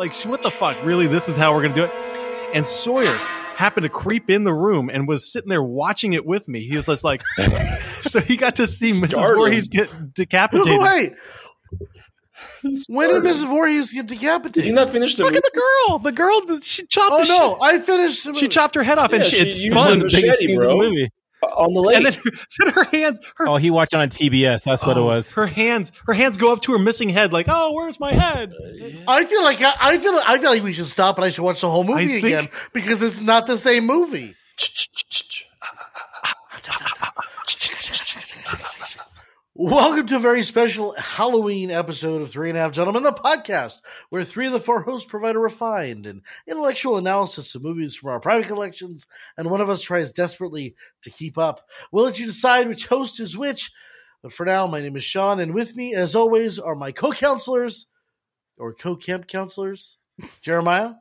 Like, what the fuck? Really? This is how we're gonna do it? And Sawyer happened to creep in the room and was sitting there watching it with me. He was just like, so he got to see Mrs. Startled. Voorhees get decapitated. Wait, when did Mrs. Voorhees get Did decapitated? you not finish the Look movie? at the girl. The girl. She chopped. oh the no, I finished. the She, she chopped her head off, and Yeah, she, she it's used fun. a the machete, bro. in the movie. On the lake. And then her, then her hands. Her, Oh, he watched it on TBS. That's what it oh, was. Her hands. Her hands go up to her missing head. Like, oh, where's my head? I feel like I, I feel I feel like we should stop and I should watch the whole movie think- again because it's not the same movie. Welcome to a very special Halloween episode of Three and a Half Gentlemen, the podcast, where three of the four hosts provide a refined and intellectual analysis of movies from our private collections, and one of us tries desperately to keep up. We'll let you decide which host is which. But for now, my name is Sean, and with me, as always, are my co-counselors or co-camp counselors, Jeremiah,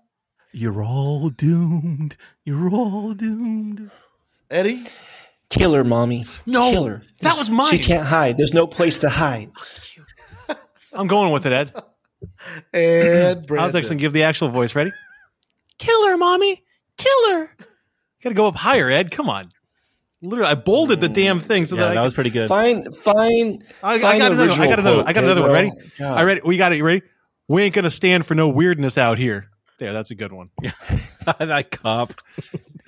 You're all doomed. You're all doomed. Eddie, Kill her, mommy. No, Kill her. that was mine. She can't hide. There's no place to hide. I'm going with it, Ed. and I Brandon. was actually gonna give the actual voice. Ready? Kill her, mommy. Kill her. Got to go up higher, Ed. Come on. Literally, I bolded the mm, damn thing so Yeah, that, I that was pretty good. Find, find. I, I find got the another. I original got another. quote, I got okay, another one. bro? Ready? God. I ready. We got it. You ready? We ain't gonna stand for no weirdness out here. There, that's a good one. that cop.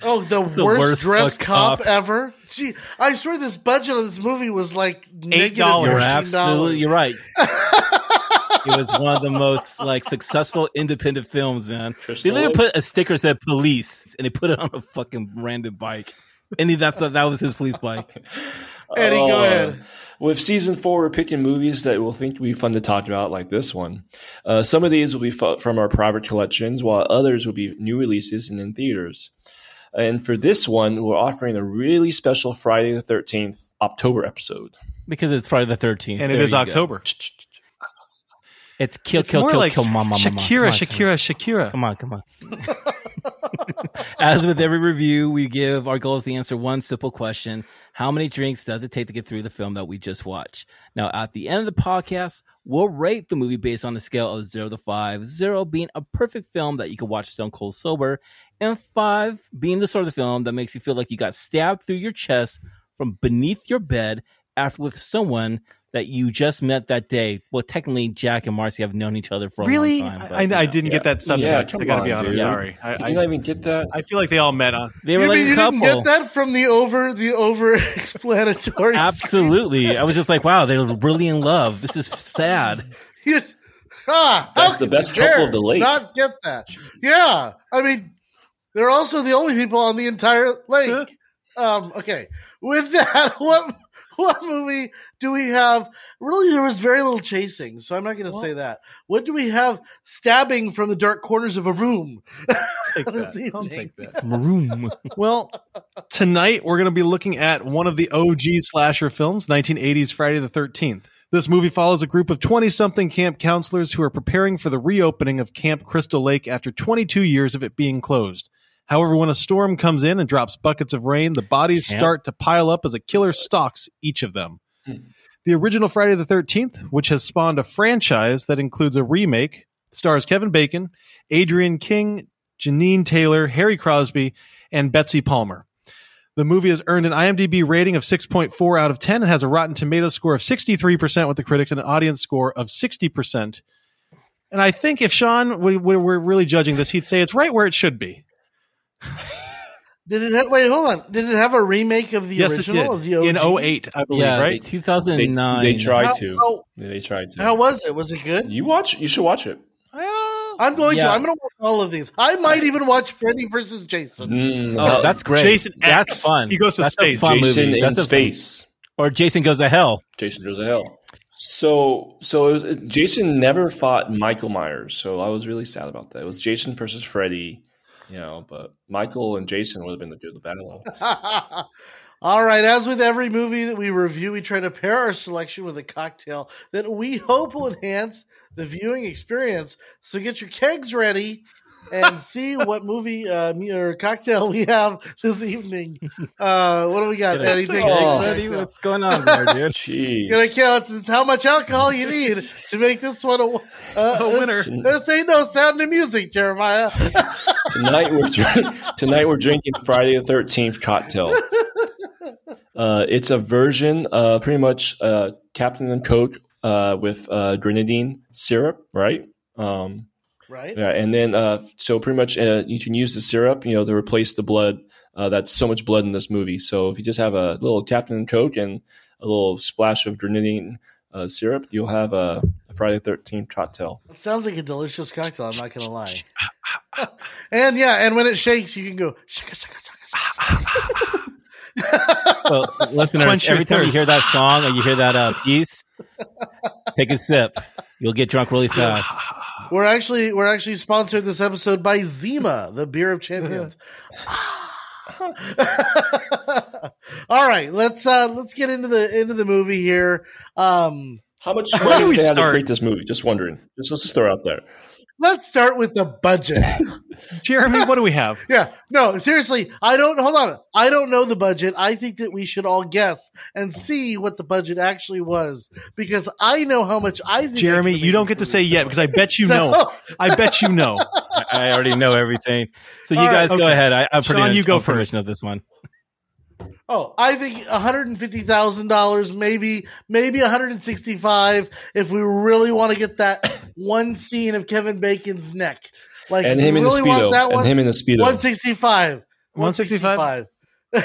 Oh, the, the worst, worst dressed cop, cop. ever. Gee, I swear this budget of this movie was like negative dollars. You're $13. absolutely you're right. it was one of the most like successful independent films, man. Crystal They literally put a sticker that said police and they put it on a fucking random bike. And he, that's that was his police bike. Eddie, go Uh, ahead. With season four, we're picking movies that we'll think will be fun to talk about, like this one. Uh, some of these will be fu- from our private collections, while others will be new releases and in theaters. And for this one, we're offering a really special Friday the 13th October episode. Because it's Friday the thirteenth. And it is October. It's kill, It's kill, kill, like kill, mama, mama. Shakira, Shakira, Shakira. Come on, come on. As with every review, we give our goal is to answer one simple question. How many drinks does it take to get through the film that we just watched? Now, at the end of the podcast, we'll rate the movie based on the scale of zero to five, zero being a perfect film that you can watch stone cold sober, and five being the sort of the film that makes you feel like you got stabbed through your chest from beneath your bed after with someone that you just met that day. Well, technically, Jack and Marcy have known each other for a Really? long time. but, I, you I didn't get that Yeah, subtext. I gotta be honest. dude. Sorry. I, You I, did not even get that? I feel like they all met on. They were You like mean a you couple. didn't get that from the over the over explanatory? Absolutely. I was just like, wow, they're really in love. This is sad. Ah, That's the best couple of the lake. Not get that. Yeah, I mean, they're also the only people on the entire lake. um, okay, with that, what what movie do we have? Really, there was very little chasing, so I'm not going to say that. What do we have? Stabbing from the dark corners of a room. Take that. I'll evening. take that. Maroon. Well, tonight we're going to be looking at one of the OG slasher films, 1980s Friday the 13th. This movie follows a group of 20 something camp counselors who are preparing for the reopening of Camp Crystal Lake after 22 years of it being closed. However, when a storm comes in and drops buckets of rain, the bodies Camp? start to pile up as a killer stalks each of them. Hmm. The original Friday the 13th, which has spawned a franchise that includes a remake, stars Kevin Bacon, Adrienne King, Jeannine Taylor, Harry Crosby, and Betsy Palmer. The movie has earned an IMDb rating of 6.4 out of 10 and has a Rotten Tomatoes score of 63% with the critics and an audience score of 60%. And I think if Sean we, we, we're really judging this, he'd say it's right where it should be. Did it? Have, wait, hold on. Did it have a remake of the yes, it original did. of the OG? in 08, I believe, yeah, right? 2009. they tried How- to. how- Yeah, they tried to. How was it? Was it good? you watch? You should watch it. I don't know. I'm going Yeah. to. I'm going to watch all of these. I might even watch Freddy versus Jason. Mm, Oh, that's great. Jason That's X. fun. He goes to That's a space. fun Jason movie. in That's a- space. or Jason goes to hell. Jason goes to hell. So, so it was, Jason never fought Michael Myers. So I was really sad about that. It was Jason versus Freddy, you know. But Michael and Jason would have been the good the battle. All right, as with every movie that we review, we try to pair our selection with a cocktail that we hope will enhance the viewing experience. So get your kegs ready and see what movie uh, or cocktail we have this evening. Uh, what do we got? Get it. Anything? Oh. Buddy, what's going on there, dude? Jeez. Gonna count it's how much alcohol you need to make this one a, uh, A winner. This ain't no sound of music, Jeremiah. tonight we're drink- tonight we're drinking Friday the Thirteenth cocktail. Uh, it's a version, uh, pretty much uh, Captain and Coke uh, with uh, grenadine syrup, right? Um, right? yeah, and then uh, so pretty much uh, you can use the syrup, you know, to replace the blood. Uh, that's so much blood in this movie. So if you just have a little Captain and Coke and a little splash of grenadine uh, syrup, you'll have a, a Friday the Thirteenth cocktail. It sounds like a delicious cocktail. I'm not gonna lie. and yeah, and when it shakes, you can go shaka shaka shaka shaka. So, listeners, Quench your every time you hear that song or you hear that uh, piece, take a sip. You'll get drunk really fast. We're actually we're actually sponsored this episode by Zima, the beer of champions. All right, let's uh let's get into the into the movie here. Um How much money do we they have to create this movie? Just wondering. Just let's just throw out there. Let's start with the budget. Jeremy, what do we have? yeah, no, seriously, I don't hold on. I don't know the budget. I think that we should all guess and see what the budget actually was because I know how much I think. Jeremy, could've you don't get to say yet because I bet you So- know. I bet you know. I, I already know everything. So you All right, guys go okay. ahead. I, I'm pretty Sean, you much go confirmation of this one. Oh, I think one hundred and fifty thousand dollars, maybe, maybe one hundred and sixty-five, if we really want to get that one scene of Kevin Bacon's neck. Like, And him in the really want speedo. that And him in the speedo. One sixty-five. 165? That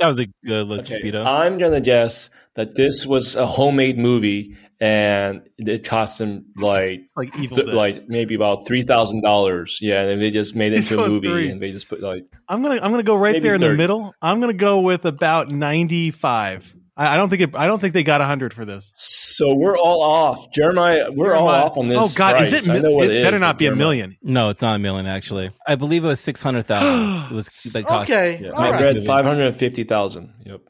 was a good look, Okay, Speedo. I'm gonna guess that this was a homemade movie, and it cost them like Like evil. th- like maybe about three thousand dollars. Yeah, and they just made it He's into a movie, three. and they just put like I'm gonna I'm gonna go right Maybe there in the middle. I'm gonna go with about 95. I, I don't think it. I don't think they got 100 for this. So we're all off, Jeremiah. We're all off on this. Oh God, price. is it? I know what It it is, better not but be a million. no, it's not a million actually. I believe it was six hundred thousand. it was that cost. Okay, Yeah, I right. read five hundred and fifty thousand. Yep.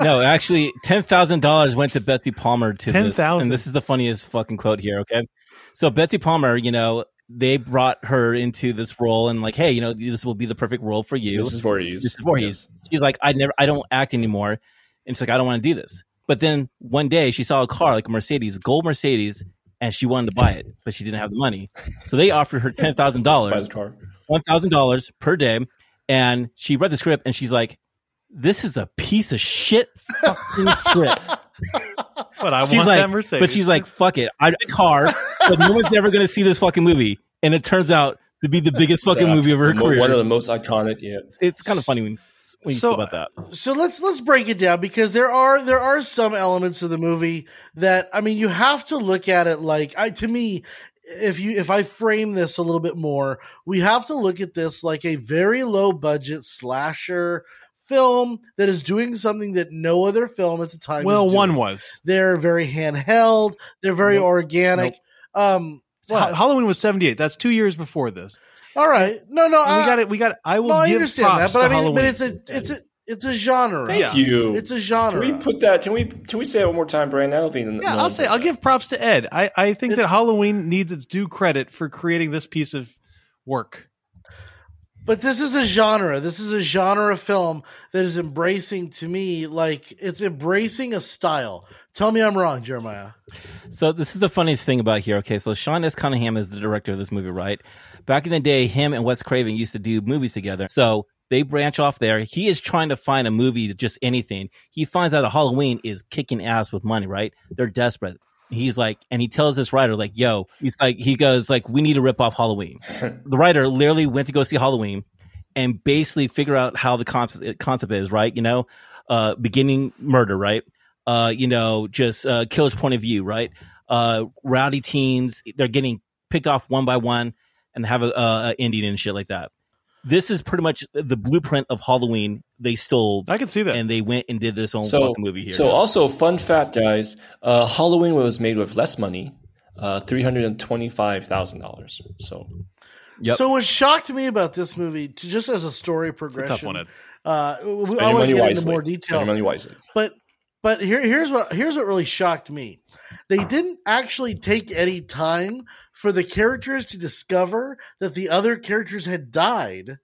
No, actually, ten thousand dollars went to Betsy Palmer to this, $10,000. and this is the funniest fucking quote here. Okay, so Betsy Palmer, you know, they brought her into this role, and like, hey, you know, this will be the perfect role for you. This is for you. This is for you. She's like, I never, I don't act anymore, and she's like, I don't want to do this. But then one day she saw a car like a Mercedes, gold Mercedes, and she wanted to buy it, but she didn't have the money. So they offered her ten thousand dollars, one thousand dollars per day, and she read the script and she's like, "This is a piece of shit fucking script." But I She's want like, that Mercedes. but she's like, "Fuck it, I have a car, but no one's ever gonna see this fucking movie." And it turns out to be the biggest fucking Yeah, movie of her career. One of the most iconic. Yeah. it's kind of funny when, when you So- think about that. so let's let's break it down because there are there are some elements of the movie that I mean you have to look at it like I to me if you if I frame this a little bit more we have to look at this like a very low budget slasher film that is doing something that no other film at the time well, is doing. one was. they're very handheld they're very Nope. organic um Ha- what? Halloween was 78. That's two years before this. all right no no And we got it. We got. I will no, I understand props that but I mean but it's a it's a it's a genre Thank Yeah. you. it's a genre. Can genre we put that? Can we? Can we say it one more time, Brandon? I don't think. Yeah, no I'll say I'll that. give props to Ed. I, I think that Halloween needs its due credit for creating this piece of work. But this is a genre. This is a genre of film that is embracing to me like it's embracing a style. Tell me I'm wrong, Jeremiah. So this is the funniest thing about here. Okay, so Sean S. Cunningham is the director of this movie, right? Back in the day, him and Wes Craven used to do movies together. So they branch off there. He is trying to find a movie, just anything. He finds out a Halloween is kicking ass with money, right? They're desperate. He's like, and he tells this writer, like, yo, he's like, he goes, like, we need to rip off Halloween. the writer literally went to go see Halloween and basically figure out how the concept, concept is, right? You know, uh, beginning murder, right? Uh, you know, just, uh, killer's point of view, right? Uh, rowdy teens, they're getting picked off one by one and have a, a, a ending and shit like that. This is pretty much the blueprint of Halloween they stole I can see that. and they went and did this own So, fucking movie here. so also fun fact, guys. Uh, Halloween was made with less money, uh, three hundred and twenty-five thousand dollars. So Yep. So what shocked me about this movie, just as a story It's a progression, tough one, Ed. uh, spend I your want to money get wisely. into more detail. your money wisely. But but here here's what here's what really shocked me. They didn't actually take any time for the characters to discover that the other characters had died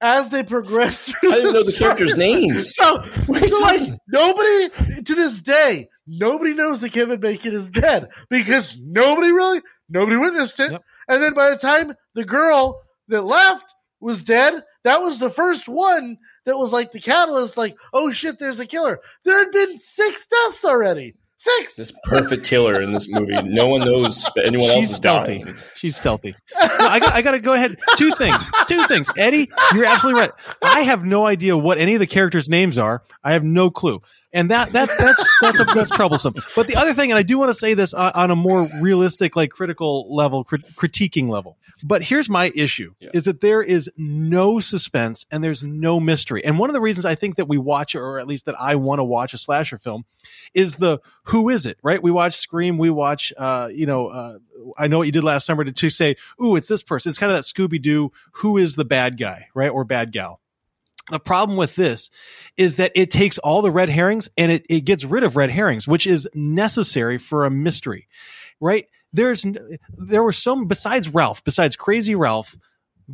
as they progressed through I didn't know the story. characters' names. So, so like nobody to this day, nobody knows that Kevin Bacon is dead because nobody really nobody witnessed it. Yep. And then by the time the girl that left was dead, that was the first one that was like the catalyst, like, oh shit, there's a killer. There had been six deaths already. Six. This perfect killer in this movie. No one knows that anyone else is stealthy. dying. She's stealthy. No, I got, I got to go ahead. Two things. Two things. Eddie, you're absolutely right. I have no idea what any of the characters' names are. I have no clue, and that that's that's that's that's troublesome. But the other thing, and I do want to say this on, on a more realistic, like critical level, crit- critiquing level. But here's my issue: Yeah. is that there is no suspense and there's no mystery. And one of the reasons I think that we watch, or at least that I want to watch a slasher film, is the who is it? Right? We watch Scream. We watch, uh, you know, uh, I know what you did last summer to, to say, ooh, it's this person. It's kind of that Scooby Doo. Who is the bad guy? Right? Or bad gal. The problem with this is that it takes all the red herrings and it, it gets rid of red herrings, which is necessary for a mystery, right? There's, there were some, besides Ralph, besides Crazy Ralph,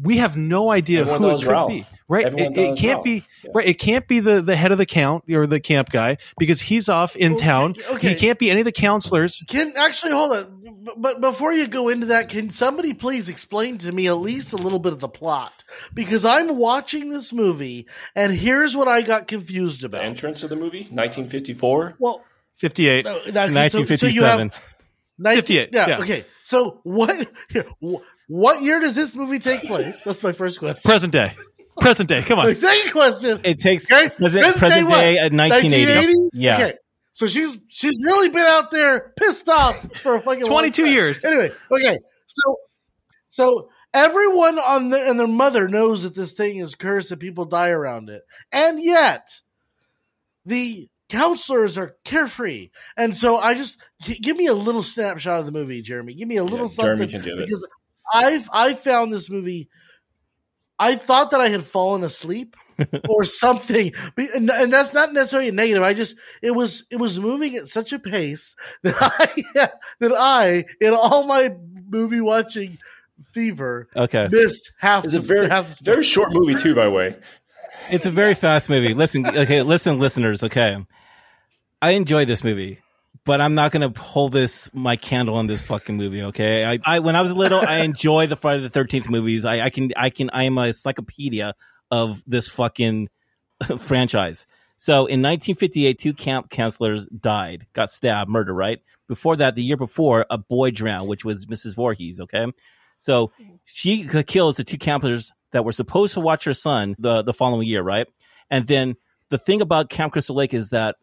we have no idea Everyone who it it could Ralph. be, right? Everyone It, it it can't Ralph. be, Yeah. right? It can't be the, the head of the count or the camp guy because he's off in Okay, town. okay. He can't be any of the counselors. Can actually hold on, B- but before you go into that, can somebody please explain to me at least a little bit of the plot? Because I'm watching this movie, and here's what I got confused The about. entrance of the movie, 1954. Well, 58. no, no, so- so you 1957. have 19 58, Yeah, yeah. Okay. So what? Here, wh- what year does this movie take place? That's my first question. Present day. Present day. Come My on. second question. It takes Okay, present, present present day what? day at 1980. Yeah. Okay. So she's she's really been out there pissed off for a fucking long 22 time. years. Anyway, okay. So so everyone on the and their mother knows that this thing is cursed and people die around it. And yet the counselors are carefree. And so I just give me a little snapshot of the movie, Jeremy. Give me a little Yeah, Jeremy something can do it. because I've I found this movie I thought that I had fallen asleep or something, and, and that's not necessarily a negative. I just it was it was moving at such a pace that I that I in all my movie watching fever Okay. missed half. It's a very, half the story. very short movie too, by the way. It's a very fast movie. Listen, okay, listen, listeners. Okay, I enjoy this movie, but I'm not gonna hold this my candle on this fucking movie. Okay, I, I when I was little, I enjoy the Friday the Thirteenth movies. I, I can, I can, I am a encyclopedia of this fucking franchise. So in 1958, two camp counselors died, got stabbed, murder. Right before that, the year before, a boy drowned, which was Mrs. Voorhees. Okay, so she kills the two counselors that were supposed to watch her son the the following year, right? And then the thing about Camp Crystal Lake is that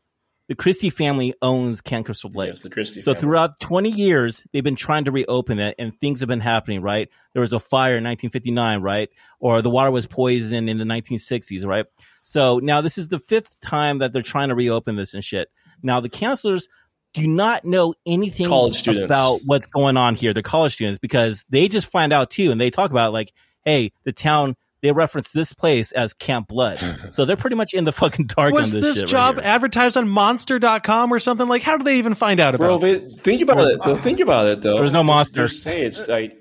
the Christy family owns Camp Crystal Lake. Yes, the Christy. So family. throughout 20 years, they've been trying to reopen it and things have been happening, right? There was a fire in 1959, right? Or the water was poisoned in the 1960s, right? So now this is the fifth time that they're trying to reopen this and shit. Now the counselors do not know anything about what's going on here. They're college students because they just find out too and they talk about like, hey, the town, they reference this place as Camp Blood. so they're pretty much in the fucking dark Was on this, this shit right job here. advertised on monster.com or something? Like, how do they even find out bro, about it? think about it. Though. Think about it though. There was no monster. Say it's like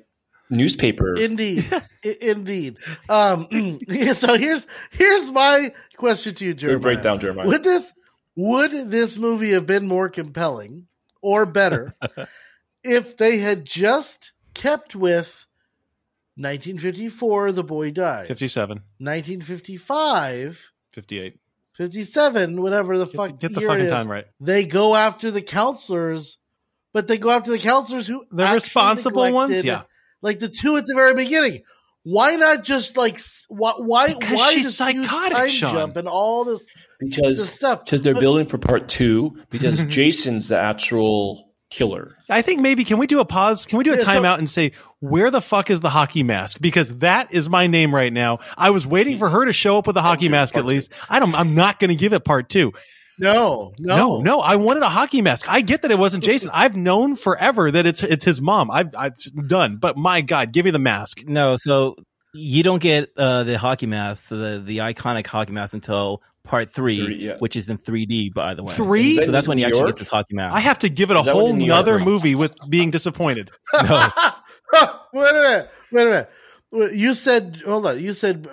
newspaper. Indeed, indeed. Um, so here's here's my question to you, Good Jeremiah. breakdown, Jeremiah. Would this would this movie have been more compelling or better if they had just kept with 1954 The Boy Dies, 57, 1955, 58. 57, whatever the Get, fuck the, get the year fucking is, time right. They go after the counselors, but they go after the counselors who The actually responsible ones? Yeah. like the two at the very beginning. Why not just like why why Because why she's this psychotic, huge time Sean. jump and all this, this because stuff? because they're But- building for part two. Because Jason's the actual killer. I think maybe can we do a pause? Can we do a Yeah, so- timeout and say where the fuck is the hockey mask? Because that is my name right now. I was waiting for her to show up with a hockey two, mask at part two. least. I don't. I'm not going to give it part two. No, no, No, no. I wanted a hockey mask. I get that it wasn't Jason. I've known forever that it's it's his mom. I've I've done. But my God, give me the mask. No, so you don't get uh, the hockey mask, the the iconic hockey mask until part three, Three, yeah. which is in 3D, by the way. Three? Is So that's when he New actually York? gets his hockey mask. I have to give it a Is that what whole in nother movie with being disappointed. no, wait a minute. Wait a minute. You said, hold on. You said,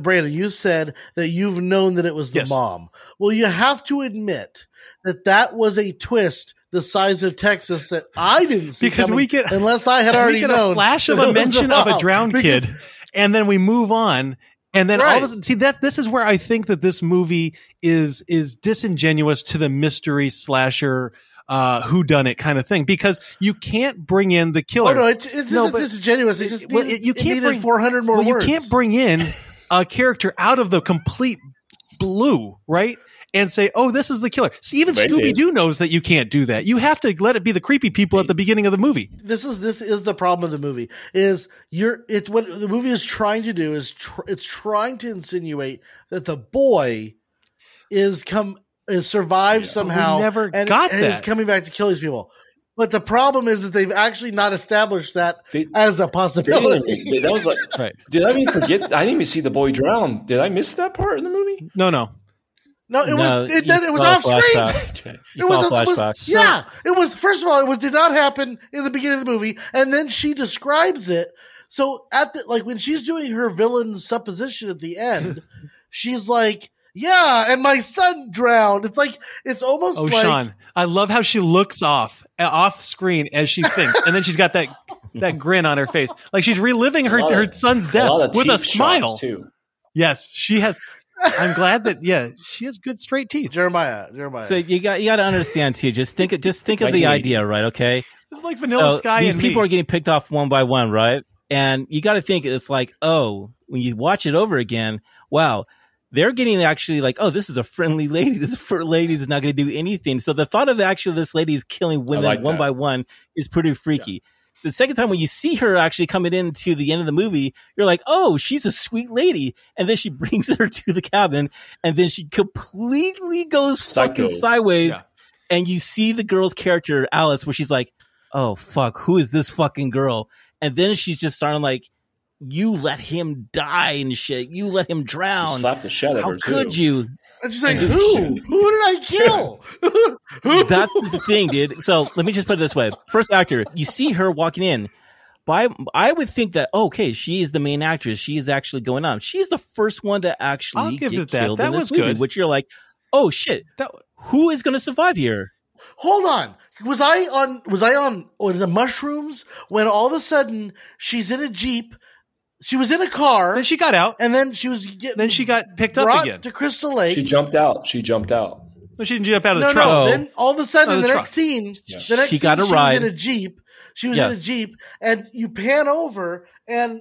Brandon, you said that you've known that it was the Yes. mom. Well, you have to admit that that was a twist the size of Texas that I didn't see Because coming we get- unless I had we already get known. a flash of a it was the mention of a drowned Because- kid, and then we move on. And then all Right. of a sudden, see that this is where I think that this movie is is disingenuous to the mystery slasher uh who done it kind of thing because you can't bring in the killer. Oh no, it, it's No, disingenuous. It just Well, needed, you can't bring- 400 more well, words. you can't bring in a character out of the complete blue, right? And say, "Oh, this is the killer." See, even They Scooby did. Doo knows that you can't do that. You have to let it be the creepy people at the beginning of the movie. this is this is the problem of the movie is you're it's what the movie is trying to do is tr- it's trying to insinuate that the boy is come is survived somehow never and, got and is coming back to kill these people but the problem is that they've actually not established that They- as a possibility even- that was like, Right. did I even forget? I didn't even see the boy drown. Did I miss that part in the movie? No, no. No it No, was it, it was a off screen. It was, it was yeah. It was first of all, it was did not happen in the beginning of the movie, and then she describes it. So at the like when she's doing her villain supposition at the end, she's like, "Yeah, and my son drowned." It's like it's almost Oh, like Sean, I love how she looks off uh, off screen as she thinks, and then she's got that that grin on her face, like she's reliving her A her of- son's death of with a smile. too. Yes, she has. I'm glad that yeah, she has good straight teeth. Jeremiah. Jeremiah. So you got you got to understand too. Just think just think of the idea, right? Okay. It's like Vanilla so Sky. these and people me. are getting picked off one by one, right? And you got to think it's like, oh, when you watch it over again, wow, they're getting actually like, oh, this is a friendly lady. This fr- lady is not going to do anything. So the thought of actually this lady is killing women like one that. by one is pretty freaky. The second time when you see her actually coming into the end of the movie, you're like, oh, she's a sweet lady. And then she brings her to the cabin and then she completely goes fucking sideways. Yeah. And you see the girl's character, Alice, where she's like, oh, fuck, who is this fucking girl? And then she's just starting like, you let him die and shit. You let him She drown. slapped the shit out of How could too. you? And she's like, "Who? Who did I kill? That's the thing, dude. So let me just put it this way: first actor, you see her walking in. By I would think that okay, she is the main actress. She is actually going on. She's the first one to I'll actually give get it that. killed That in this was movie. good. Which you're like, oh shit, That, who is going to survive here? Hold on. Was I on? Was I on? Or the mushrooms when all of a sudden she's in a jeep? She was in a car, then she got out. and then she was getting. Then she got picked up brought again. to Crystal Lake. She jumped out. She jumped out. No, she didn't jump out of no, the truck. no. Then all of a sudden, Oh, in the the truck. next scene, Yeah. the next She scene, got a she was in a jeep. She was in a Yes. jeep, and you pan over, and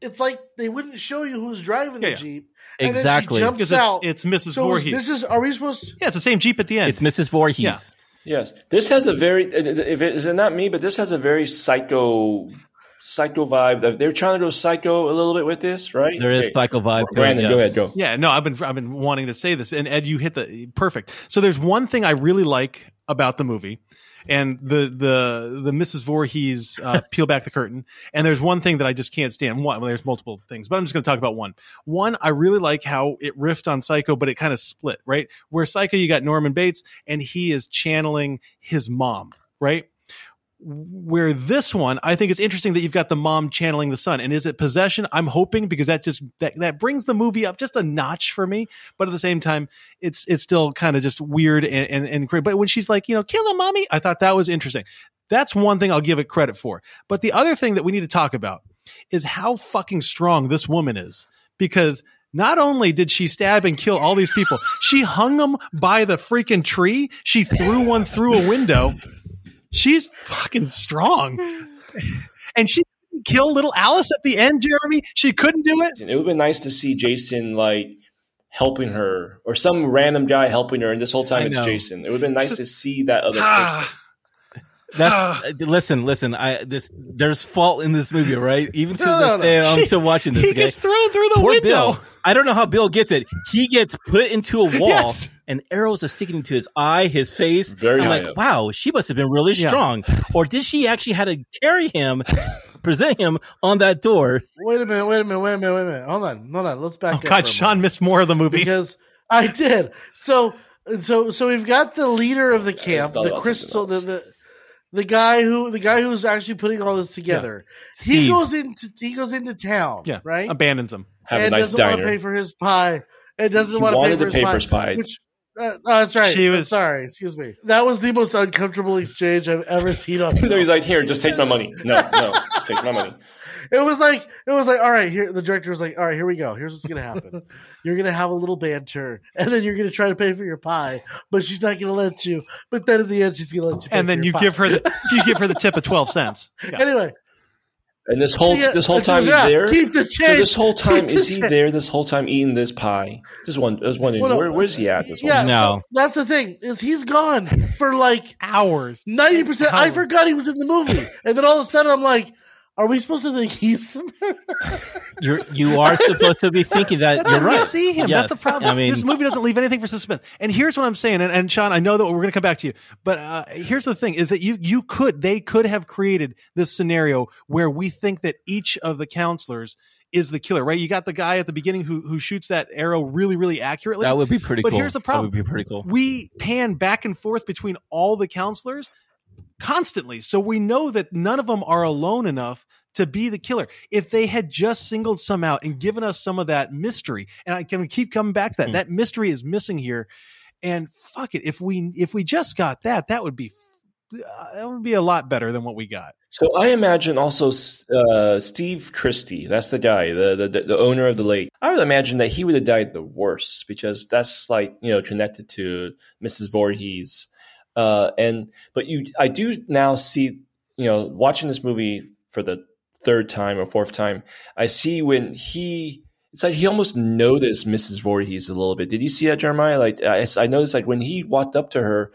it's like they wouldn't show you who's driving the Yeah, yeah. jeep. And then she Exactly. jumps because out. it's, it's Mrs. so is Voorhees. Mrs. Are we supposed? To, yeah, it's the same Jeep at the end. It's Mrs. Voorhees. Yeah. Yes, this has a very. If it is it not me, but this has a very psycho, psycho vibe. They're trying to go psycho a little bit with this, right? There is Okay. psycho vibe. to it, Brandon, go ahead, go. Yeah, no, I've been I've been wanting to say this, and Ed, you hit the perfect. So there's one thing I really like about the movie, and the the the Mrs. Voorhees uh, peel back the curtain, and there's one thing that I just can't stand. One, well, there's multiple things, but I'm just going to talk about one. One, I really like how it riffed on Psycho, but it kind of split. Right, where Psycho you got Norman Bates, and he is channeling his mom. Right, where this one i think it's interesting that you've got the mom channeling the son. And is it possession? I'm hoping because that just that, that brings the movie up just a notch for me. But at the same time it's it's still kind of just weird and and, and great. But when she's like you know kill him mommy i thought that was interesting. That's one thing i'll give it credit for. But the other thing that we need to talk about is how fucking strong this woman is. Because not only did she stab and kill all these people, she hung them by the freaking tree. She threw one through a window. She's fucking strong. And she didn't kill little Alice at the end, Jeremy. She couldn't do it. It would have been nice to see Jason like helping her, or some random guy helping her, and this whole time it's. Jason. It would have been nice to see that other person. Ah, That's uh, listen, listen. I this there's fault in this movie, right? Even to No, this no, no. day, I'm She- still watching this. he Okay, gets thrown through the poor window. Bill. I don't know how Bill gets it. He gets put into a wall, Yes. And arrows are sticking into his eye, his face. Very I'm like, up. wow, she must have been really Yeah. strong, or did she actually had to carry him, present him on that door? wait a minute. Wait a minute. Wait a minute. Wait a minute. Hold on. Hold on. Let's back Oh up. God, Sean moment. missed more of the movie. because I did. So so so we've got the leader of the camp, the about crystal, the, the the guy who the guy who's actually putting all this together. He goes into he goes into town, Yeah, right, abandons him. Have and a nice doesn't want to diner. pay for his pie. And doesn't He want to pay for to his pie. pie. Which, uh, oh, that's right. She I'm was- sorry. Excuse me. That was the most uncomfortable exchange I've ever seen on. no, he's like, here, just take my money. No, no, just take my money. It was like it was like all right. Here, the director was like, all right, here we go. Here's what's gonna happen. you're gonna have a little banter, and then you're gonna try to pay for your pie, but she's not gonna let you. But then at the end, she's gonna let you. Pay And for then your you pie. give her the you give her the tip of twelve cents. Yeah. anyway. And this whole Yeah, this whole time goes, he's "Yeah, there. Keep the So this whole time Keep the is he change." there? This whole time eating this pie? Just one. I was wondering Well, where, where's he at? This whole Yeah, time? No. so that's the thing is he's gone for like Hours. ninety percent. I forgot he was in the movie, and then all of a sudden I'm like, are we supposed to think he's the murderer? You're you are supposed to be thinking that you're right. see him. Yes. That's the problem. I mean, this movie doesn't leave anything for suspense. And here's what I'm saying. And, and Sean, I know that we're going to come back to you, but uh, here's the thing: is that you you could they could have created this scenario where we think that each of the counselors is the killer, right? You got the guy at the beginning who who shoots that arrow really really accurately. that would be pretty But cool. here's the problem. That would be pretty cool. we pan back and forth between all the counselors constantly. So we know that none of them are alone enough to be the killer. If they had just singled some out and given us some of that mystery, and I can keep coming back to that, Hmm. that mystery is missing here. And fuck it, if we if we just got that, that would be uh, that would be a lot better than what we got. So I imagine also uh, Steve Christy. That's the guy, the, the the owner of the lake. I would imagine that he would have died the worst because that's like you know connected to Mrs. Voorhees. Uh, and but you, I do now see you know watching this movie for the third time or fourth time. I see when he. It's like he almost noticed Mrs. Voorhees a little bit. Did you see that, Jeremiah? Like I, I noticed, like when he walked up to her,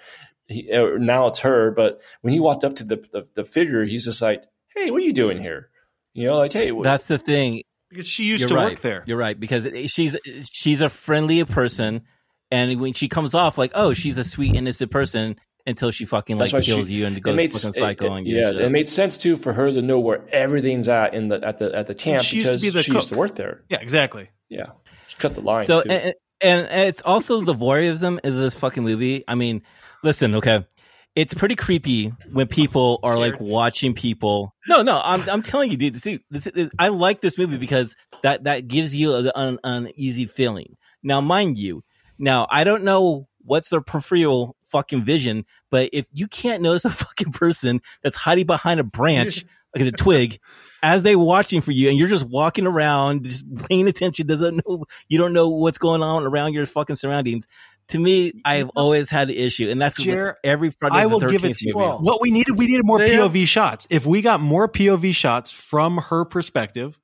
he, uh, now it's her, but when he walked up to the, the the figure, he's just like, "Hey, what are you doing here?" You know, like, "Hey, what, That's the thing. Because she used You're to right. work there. You're right because she's she's a friendly person, and when she comes off like, oh, she's a sweet innocent person until she fucking like why she- kills you and goes made fucking it- psycho it- on you. yeah, and it made sense too for her to know where everything's at in the at the at the camp She used to be the she used to work there. Yeah, exactly. Yeah, just cut the line. so too. and, and and it's also the voyeurism in this fucking movie. I mean, listen, okay. It's pretty creepy when people are like watching people. No, no, I'm I'm telling you, dude. See, this, this, I like this movie because that that gives you an un, uneasy feeling. Now, mind you, now I don't know what's their peripheral fucking vision, but if you can't notice a fucking person that's hiding behind a branch, like a twig, as they're watching for you, and you're just walking around, just paying attention, doesn't know you don't know what's going on around your fucking surroundings. To me, I've always had an issue, and that's with Jer, every Friday I the will give it to you. Well, What we needed, we needed more They have- POV shots. If we got more POV shots from her perspective,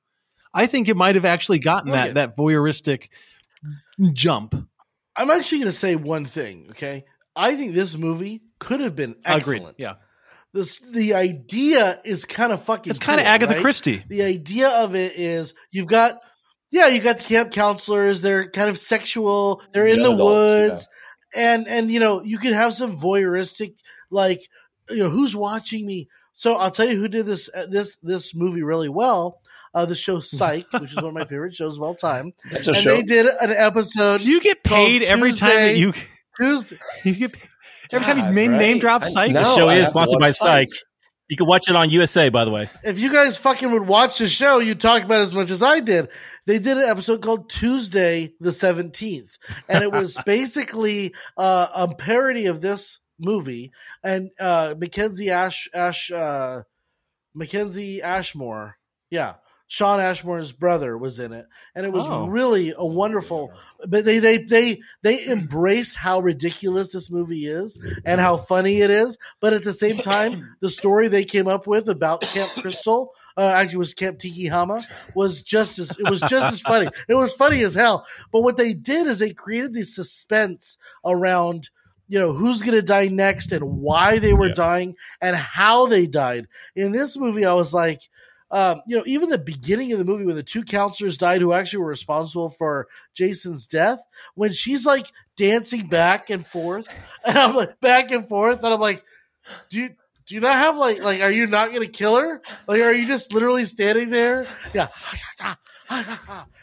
I think it might have actually gotten Okay. that that voyeuristic jump. I'm actually going to say one thing. Okay, I think this movie could have been excellent. Agreed. Yeah, This the idea is kind of fucking. it's kind of Agatha right? Christie. The idea of it is you've got, yeah, you got the camp counselors. They're kind of sexual. They're in Young the adults, woods, and and you know you could have some voyeuristic, like you know who's watching me. So I'll tell you who did this uh, this this movie really well. Uh, the show Psych, which is one of my favorite shows of all time, That's a and show. they did an episode Do you get paid called every time that you Tuesday. you get paid, every time you God, name, right? name drop Psych? no. The show I is sponsored by Psych. Psych. You can watch it on USA, by the way. if you guys fucking would watch the show, you'd talk about it as much as I did. They did an episode called Tuesday the 17th. And it was basically uh, a parody of this movie. And uh, Mackenzie Ash, Ash, uh, Mackenzie Ashmore. Yeah. Sean Ashmore's brother was in it. And it was Oh. really a wonderful, but they, they, they, they embraced how ridiculous this movie is and how funny it is. But at the same time, the story they came up with about Camp Crystal, uh, actually was Camp Tiki Hama, was just as it was just as funny. It was funny as hell. But what they did is they created this suspense around you know who's going to die next and why they were Yeah. dying and how they died. In this movie, I was like. Um, you know, even the beginning of the movie when the two counselors died who actually were responsible for Jason's death, when she's like dancing back and forth, and I'm like back and forth, and I'm like, do you do you not have like like are you not gonna kill her? Like are you just literally standing there? Yeah.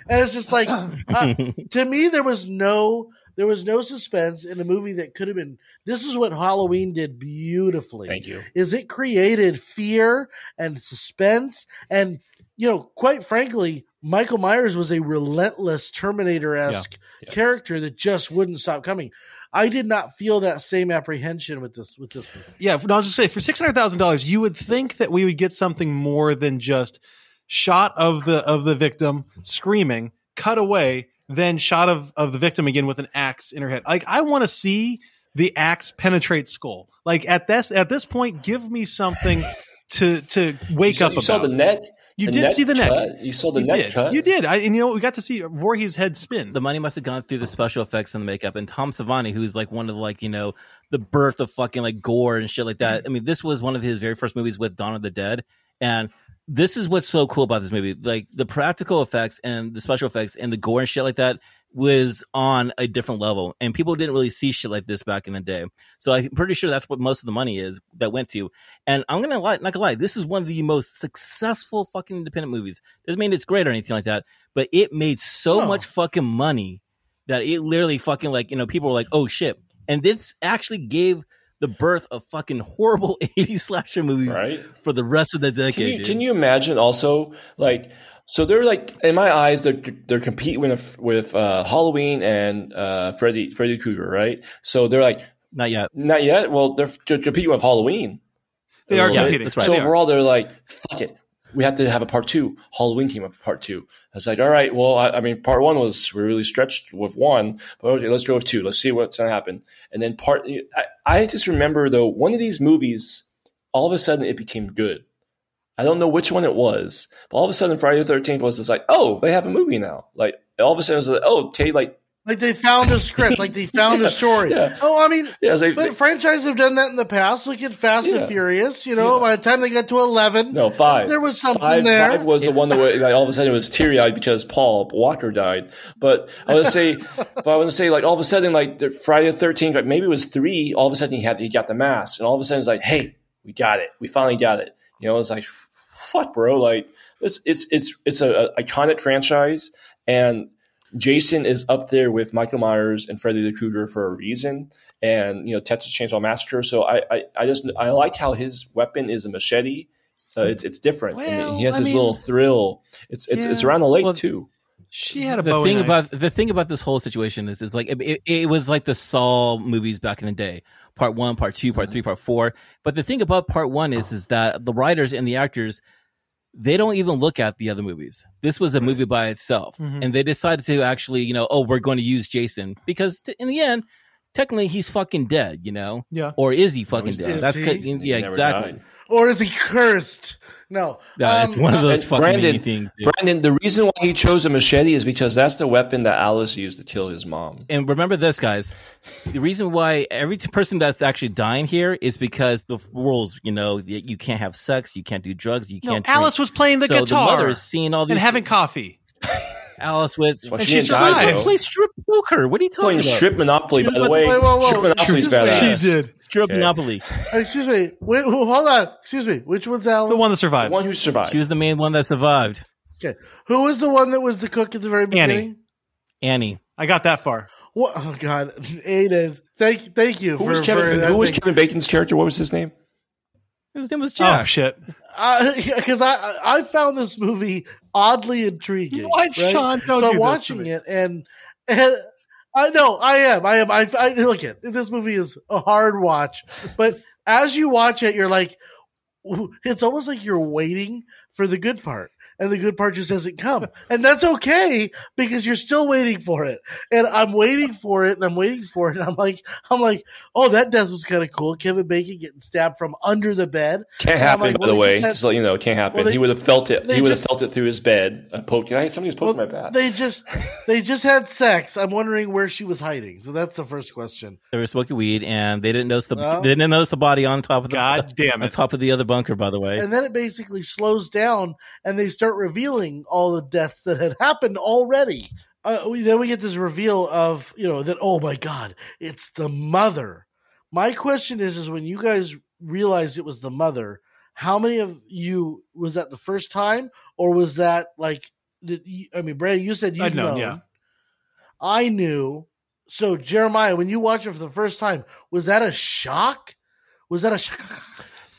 And it's just like uh, to me there was no There was no suspense in a movie that could have been. This is what Halloween did beautifully. Thank you. Is it created fear and suspense and you know, quite frankly, Michael Myers was a relentless Terminator esque Yes. character that just wouldn't stop coming. I did not feel that same apprehension with this with this movie. Yeah, no, I was just say for six hundred thousand dollars, you would think that we would get something more than just shot of the of the victim screaming, cut away, then shot of of the victim again with an axe in her head. Like I want to see the axe penetrate skull. Like at this at this point, give me something to to wake you saw, up. you saw the neck. You the did see the neck. cut? You saw the you neck did. cut. You did. I, and you know? We got to see Voorhees' head spin. the money must have gone through the special effects and the makeup. And Tom Savini, who's like one of the like you know the birth of fucking like gore and shit like that. Mm-hmm. I mean, this was one of his very first movies with Dawn of the Dead, and this is what's so cool about this movie. Like the practical effects and the special effects and the gore and shit like that was on a different level, and people didn't really see shit like this back in the day. So I'm pretty sure that's what most of the money is that went to. And I'm gonna lie, not gonna lie, this is one of the most successful fucking independent movies. Doesn't mean it's great or anything like that, but it made so No. much fucking money that it literally fucking like you know people were like, oh shit, and this actually gave the birth of fucking horrible 80s slasher movies Right. for the rest of the decade. Can you, can you imagine also like so they're like in my eyes they're they're competing with with uh, Halloween and uh, Freddy Freddy Krueger right so they're like Not yet. not yet well they're, they're competing with Halloween They are A little competing. that's right. so They are. overall they're like fuck it we have to have a part two. Halloween came up part two. I was like all right well I, I mean part one was we really stretched with one but okay let's go with two. Let's see what's gonna happen. And then part I, I just remember though one of these movies all of a sudden it became good. I don't know which one it was, but all of a sudden Friday the Thirteenth was just like, oh, they have a movie now. Like all of a sudden it was like, oh, Tay, like Like they found a script, like they found a story. Yeah. Oh, I mean, yeah, like, but franchises have done that in the past. Look at Fast Yeah. and Furious. You know, Yeah. by the time they got to eleven, no five. there was something Five, there. five was the one that was, like, all of a sudden it was teary eyed because Paul Walker died. But I want to say, but I want to say like all of a sudden like the Friday the Thirteenth, like maybe it was three. All of a sudden he had he got the mask, and all of a sudden it's like, hey, we got it, we finally got it. You know, it's like, fuck, bro, like it's it's it's it's a, a iconic franchise, and Jason is up there with Michael Myers and Freddy the Krueger for a reason, and you know Texas Chainsaw Massacre. So I, I, I just I like how his weapon is a machete. Uh, it's it's different. and Well, he has I this mean- little thrill. It's it's it's around the lake Well, too. she had a the thing knife. about the thing about this whole situation is is like it, it, it was like the Saw movies back in the day, part one, part two, part three, part four. But the thing about part one is is that the writers and the actors they don't even look at the other movies. This was a movie by itself, Mhm. and they decided to actually, you know, oh, we're going to use Jason because t- in the end, technically, he's fucking dead, you know, yeah. or is he fucking he's dead? dead. That's Is ca- he? He yeah, never exactly. died. Or is he cursed? No, Yeah, it's Um, one of those and fucking Brandon- things. dude. Brandon, the reason why he chose a machete is because that's the weapon that Alice used to kill his mom. and remember this, guys. The reason why every person that's actually dying here is because the rules. You know, you can't have sex, you can't do drugs, you can't. drink. Alice was playing the so the guitar mother is seeing all these and having coffee. Alice with. That's why And she she survived. play strip poker. What are you talking about? Playing about? strip Monopoly, by the way. Wait, whoa, whoa. Strip Monopoly's Excuse badass. She did. strip Okay. Monopoly. Excuse me. Wait, hold on. Excuse me. Which one's Alice? The one that survived. The one who survived. She was the main one that survived. Okay. Who was the one that was the cook at the very beginning? Annie. I got that far. What? Oh God, eight is. Thank, thank you. who for, was Kevin? for Who was Kevin Bacon's character? What was his name? His name was Oh shit! Uh, because I I found this movie oddly intriguing. What, right? Sean? Don't so do I'm this to watching me. it and and I know I am I am I, I look at this movie is a hard watch, but as you watch it, you're like, it's almost like you're waiting for the good part. And the good part just doesn't come. And that's okay because you're still waiting for it. And I'm waiting for it and I'm waiting for it. And I'm like, I'm like, oh, that death was kind of cool. Kevin Bacon getting stabbed from under the bed. Can't And happen, like, by well, the way. just had- Just to let you know, it can't happen. Well, they- he would have felt it. He would have felt it through his bed. Uh, poke. I, somebody's poking my back. They just, they just had sex. I'm wondering where she was hiding. So that's the first question. They were smoking weed, and they didn't notice the Well. they didn't notice the body on top of the God damn it. on top of the other bunker. By the way, And then it basically slows down and they start revealing all the deaths that had happened already. Uh, we, then we get this reveal of, you know, that, oh my God, it's the mother. My question is, is when you guys realized it was the mother, how many of you, was that the first time or was that like, did you, I mean, Brandon, you said known, known. yeah. I knew so Jeremiah, when you watch it for the first time, was that a shock? Was that a shock?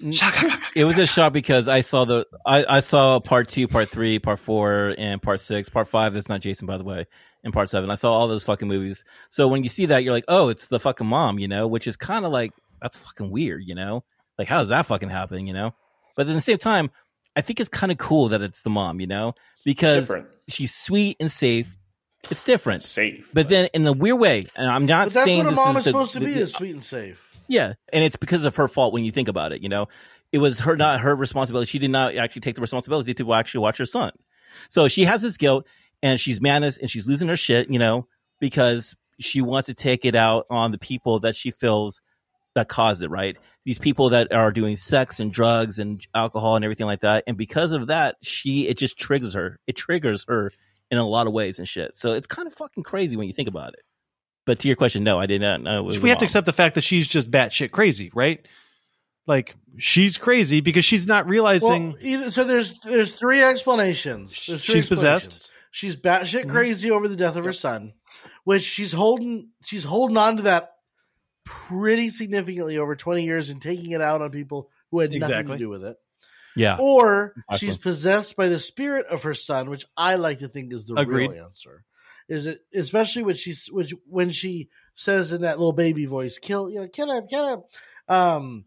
It was a shock because I saw the I, I saw part two, part three, part four, and part six, part five. That's not Jason, by the way. And part seven, I saw all those fucking movies. So when you see that, you're like, oh, it's the fucking mom, you know, which is kind of like that's fucking weird, you know. Like, how does that fucking happen, you know? But at the same time, I think it's kind of cool that it's the mom, you know, because Different. she's sweet and safe. It's different, Safe. but then in the weird way, and I'm not But that's saying what a this mom is is the- supposed to be: the- is sweet and safe. Yeah, and it's because of her fault when you think about it. You know, it was her not her responsibility. She did not actually take the responsibility to actually watch her son. So she has this guilt, and she's madness, and she's losing her shit. You know, because she wants to take it out on the people that she feels that caused it. Right, these people that are doing sex and drugs and alcohol and everything like that, and because of that, she it just triggers her. It triggers her in a lot of ways and shit. So it's kind of fucking crazy when you think about it. But to your question, no, I did not know. It was we a have to accept the fact that she's just batshit crazy, right? Like she's crazy because she's not realizing. Well, either, so there's there's three explanations. There's three She's possessed? She's batshit Mhm. crazy over the death of her son, which she's holding she's holding on to that pretty significantly over 20 years and taking it out on people who had nothing Exactly. to do with it. Yeah. Or Exactly. she's possessed by the spirit of her son, which I like to think is the Agreed. real answer. Is it especially when she's which when she says in that little baby voice, "Kill, you know, kill him, kill him." Um,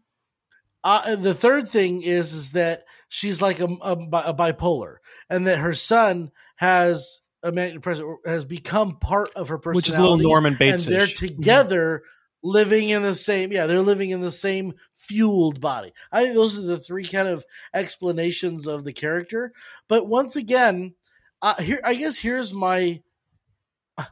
uh, the third thing is is that she's like a, a, a bipolar, and that her son has a manic depressive has become part of her personality, which is a little Norman Bates. and they're together living in the same yeah they're living in the same fueled body i think those are the three kind of explanations of the character but once again uh, here i guess here's my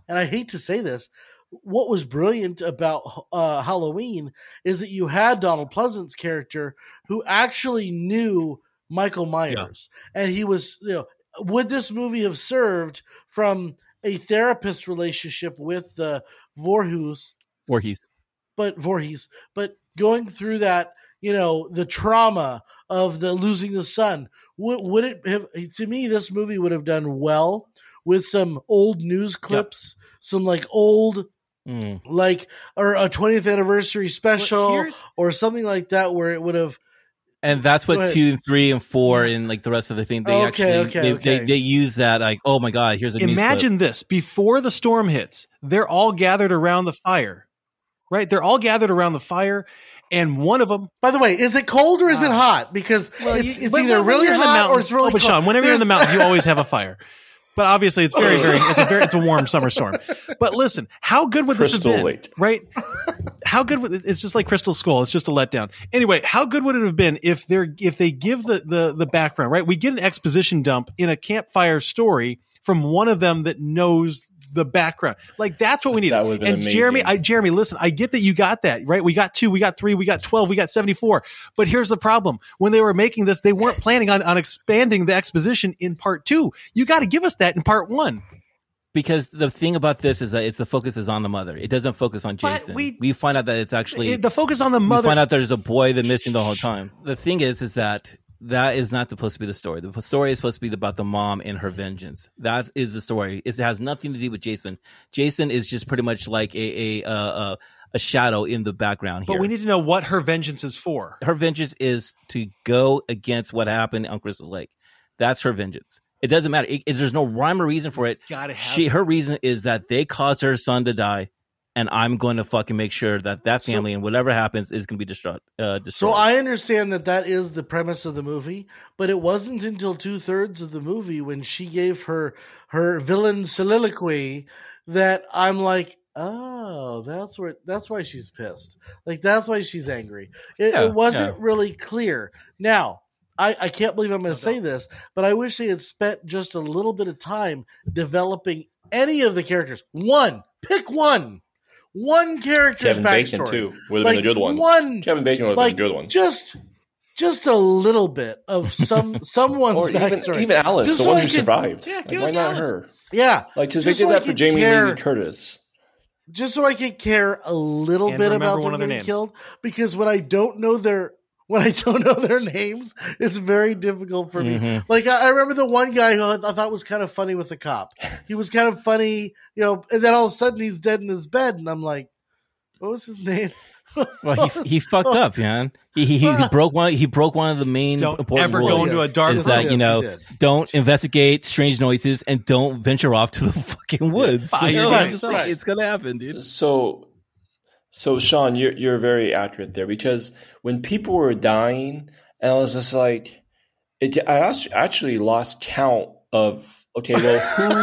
and i hate to say this what was brilliant about uh, halloween is that you had donald pleasence's character who actually knew michael myers. And he was you know would this movie have served from a therapist relationship with the Vorhus Voorhees. but Voorhees, but going through that, you know, the trauma of the losing the son, would, would it have, to me, this movie would have done well with some old news clips, some like old, Mm. like, or a 20th anniversary special or something like that where it would have, And that's what two and three and four and like the rest of the thing they Okay, actually okay, they, okay. They, they use that like oh my god here's a news. Imagine this before the storm hits, they're all gathered around the fire, right? They're all gathered around the fire, and one of them. by the way, is it cold or is it Ah. hot? Because Well, it's, you- it's when- either when really you're the hot or it's really oh, but cold. Sean, whenever you're in the There's- mountains, you always have a fire. But obviously, it's very, very, it's a very, it's a warm summer storm. But listen, how good would this Crystal have been? Lake. Right? How good would it's just like Crystal Skull? It's just a letdown. Anyway, how good would it have been if they're if they give the the the background? Right? We get an exposition dump in a campfire story from one of them that knows the background. Like that's what we need. That would've been and Jeremy. I Jeremy, listen, I get that you got that, right? We got two, we got three, we got 12, we got 74. But here's the problem. When they were making this, they weren't planning on, on expanding the exposition in part two. You got to give us that in part one. because the thing about this is that it's the focus is on the mother. It doesn't focus on Jason. we- We, find out that it's actually the focus on the mother. we find out there's a boy that's missing the whole time. The thing is, is that that is not supposed to be the story. The story is supposed to be about the mom and her vengeance. That is the story. It has nothing to do with Jason. Jason is just pretty much like a a uh, a shadow in the background here. but we need to know what her vengeance is for. her vengeance is to go against what happened on Crystal Lake. That's her vengeance. It doesn't matter. It, it- there's no rhyme or reason for it. Gotta have She her reason is that they caused her son to die, and I'm going to fucking make sure that that So- family and whatever happens is going to be destroyed. Uh, destroyed. So I understand that that is the premise of the movie, but it wasn't until two thirds of the movie when she gave her her villain soliloquy that I'm like, oh, that's where that's why she's pissed. Like that's why she's angry. It, Yeah, it wasn't yeah. really clear. Now. I, I can't believe I'm going to say this, but I wish they had spent just a little bit of time developing any of the characters. One, pick one, one character's Kevin backstory. Bacon too would have Like been a good one. One, Kevin Bacon would have like been a good one. just just a little bit of some someone's Or even, backstory. even Alice, Just the so one I who could- survived. Yeah, Like, why not Alice. her? yeah, Like, because they did so I that for Jamie care- Lee Curtis. just so I could care a little And bit remember about one them of their getting names. killed. Because when I don't know their when I don't know their names, it's very difficult for me. Mhm. Like I, I remember the one guy who I I thought was kind of funny with the cop. He was kind of funny, you know, and then all of a sudden he's dead in his bed, and I'm like, what was his name? Well, he he fucked up, man. He he, he he broke one. He broke one of the main Don't important ever rules. go into a dark is that Yes, you know don't investigate strange noises and don't venture off to the fucking woods. By You know, guys' it's, just like, right. it's gonna happen, dude. So, so Sean, you're you're very accurate there because when people were dying, and I was just like, it, I actually lost count of. Okay, well,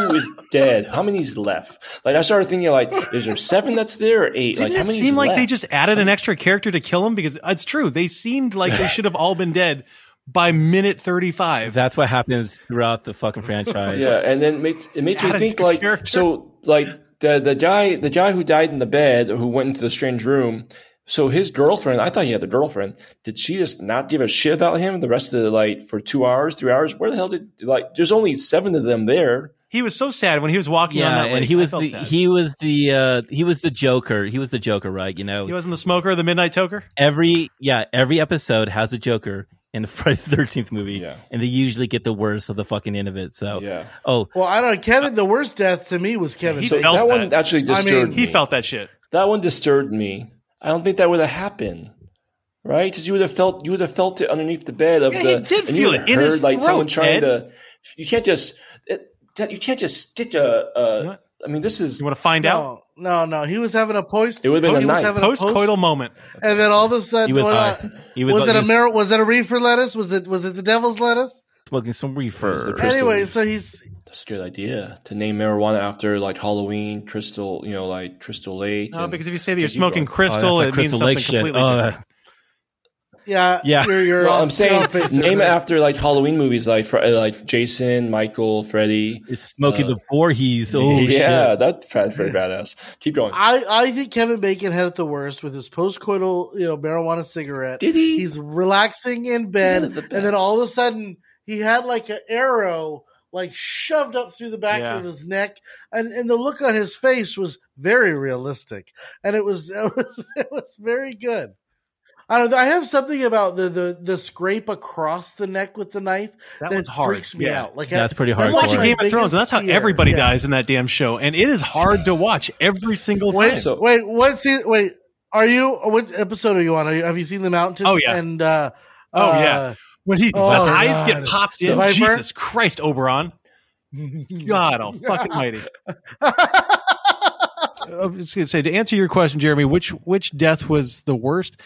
who is dead? How many's left? Like, I started thinking, like, is there seven that's there or eight? Didn't like, how it many? seem like they just added an extra character to kill him? Because it's true, they seemed like they should have all been dead by minute thirty-five. That's what happens throughout the fucking franchise. Yeah, and then it makes it makes me think like character. so like the the guy the guy who died in the bed who went into the strange room. So his girlfriend, I thought he had a girlfriend. Did she just not give a shit about him the rest of the like for two hours, three hours? Where the hell did like? There's only seven of them there. he was so sad when he was walking on Yeah, that and lake. he was the sad. he was the uh he was the Joker. He was the Joker, right? You know, he wasn't the smoker or the midnight toker. every yeah every episode has a Joker in the Friday the Thirteenth movie, Yeah. and they usually get the worst of the fucking end of it. So, Yeah. oh, Well, I don't know. Kevin, the worst death to me was Kevin. He So felt that one that. actually I mean, disturbed He felt that shit. that one disturbed me. I don't think that would have happened. Right? Because you would have felt you would have felt it underneath the bed of Yeah, the he did and you feel would it have in his like throat, someone trying Ed. to you can't just it, you can't just stick a, a What? I mean this is You want to find out? no, no, no. He was having a post. It would've been he a was night. having a Post-coital post, moment. and then all of a sudden, he was what, uh, He was, was, like, it a just mar- Was it a reefer lettuce? Was it was it the devil's lettuce? smoking some reefer? crystal. Anyway, so he's That's a good idea to name marijuana after like Halloween, Crystal, you know, like Crystal Lake. No, and- because if you say that you're smoking going. Oh, crystal, it Crystal means Lake something shit. completely Oh, different. Yeah, Yeah. You're, you're well, off- I'm saying you're off base name it after like Halloween movies, like Fre- like Jason, Michael, Freddy. It's smoking Uh, the Voorhees. Oh yeah, shit! that's pretty pretty badass. Keep going. I I think Kevin Bacon had it the worst with his post-coital, you know, marijuana cigarette. Did he? He's relaxing in bed, the and then all of a sudden he had like an arrow like shoved up through the back Yeah. of his neck, and and the look on his face was very realistic, and it was it was, it was very good. I don't. I have something about the, the the scrape across the neck with the knife That that one's hard. freaks me Yeah. out. Like That's I- pretty that's hardcore. like watching Game of Thrones, and that's how fear. everybody Yeah. dies in that damn show, and it is hard to watch every single time. Wait, So- wait, what se- Wait, are you? What episode are you on? Are you, have you seen the mountain? Oh, yeah. and uh, Oh, uh, yeah. when he Oh, when eyes God. get popped in, Viper? Jesus Christ, Oberyn, God Almighty! mighty. I was going to say to answer your question, Jeremy, which which death was the worst?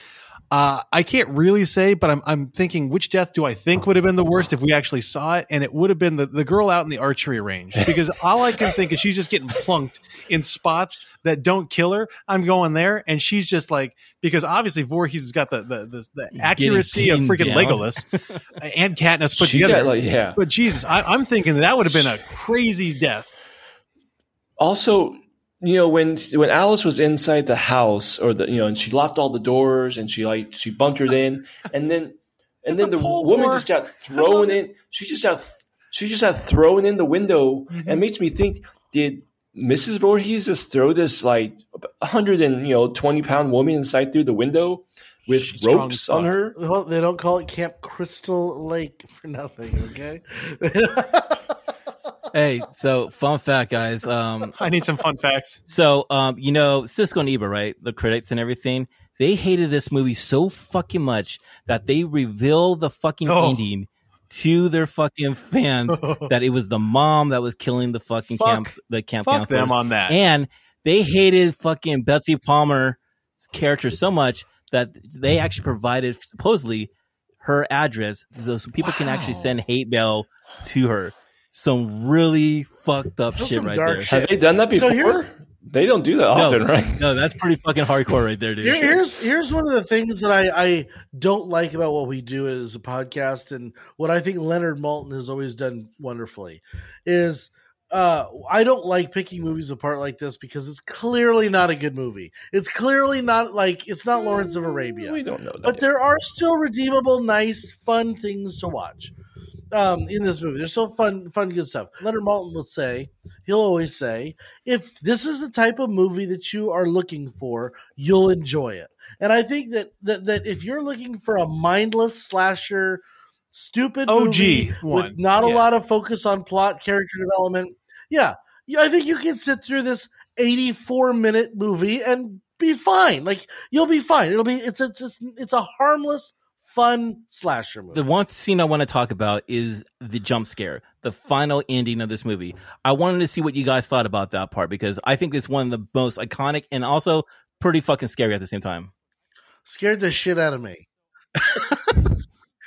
Uh, I can't really say, but I'm I'm thinking which death do I think would have been the worst if we actually saw it, and it would have been the, the girl out in the archery range because all I can think is she's just getting plunked in spots that don't kill her. I'm going there, and she's just like because obviously Voorhees has got the the the, the accuracy of freaking down. Legolas and Katniss put She together. like, yeah. but Jesus, I, I'm thinking that would have been a crazy death. Also, you know, when when Alice was inside the house, or the you know, and she locked all the doors, and she like she bunkered in, and then and then The the, woman door. just got thrown in. She just got she just got thrown in the window, Mm-hmm. and it makes me think: Did Mrs. Voorhees just throw this like hundred and you know twenty pound woman inside through the window with She's ropes on her? Well, they don't call it Camp Crystal Lake for nothing. Okay. Hey, so fun fact, guys. Um, I need some fun facts. so um, you know Siskel and Ebert, right? The critics and everything. They hated this movie so fucking much that they revealed the fucking Oh. ending to their fucking fans that it was the mom that was killing the fucking Fuck. camps, the camp Fuck counselors. them on that. and they hated fucking Betsy Palmer's character so much that they actually provided supposedly her address so, so people can actually send hate mail to her. Some really fucked up That's shit right there. shit. Have they done that So before? here- they don't do that often, no, right? no, that's pretty fucking hardcore right there, dude. Here- here's here's one of the things that I, I don't like about what we do as a podcast, and what I think Leonard Maltin has always done wonderfully is uh, I don't like picking movies apart like this because it's clearly not a good movie. It's clearly not like it's not Lawrence of Arabia. We don't know that. but yet. there are still redeemable, nice, fun things to watch um, in this movie. There's so fun, fun, good stuff. Leonard Maltin will say he'll always say, if this is the type of movie that you are looking for, you'll enjoy it. And I think that that, that if you're looking for a mindless slasher, stupid OG movie one. with not a lot of focus on plot, character development, yeah, yeah, I think you can sit through this 84 minute movie and be fine. Like you'll be fine. It'll be it's a it's, it's a harmless, fun slasher movie. The one scene I want to talk about is the jump scare, the final ending of this movie. I wanted to see what you guys thought about that part because I think it's one of the most iconic and also pretty fucking scary at the same time. scared the shit out of me.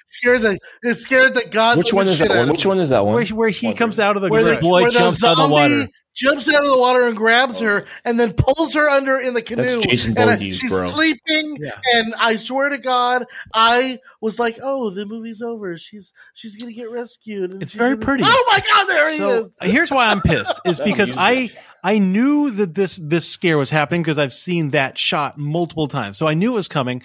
scared the it scared the god. Which one is that one? Which one is that one? Where, where he Wondering. comes out of the Where the boy where jumps out of the water. Jumps out of the water and grabs her, oh. and then pulls her under in the canoe. That's Jason and Voorhees, she's bro. sleeping, Yeah. and I swear to God, I was like, "Oh, the movie's over. She's she's gonna get rescued." and It's she's very gonna- pretty. Oh my God, there he is. Uh, here's why I'm pissed is because I. I knew that this this scare was happening because I've seen that shot multiple times. So I knew it was coming.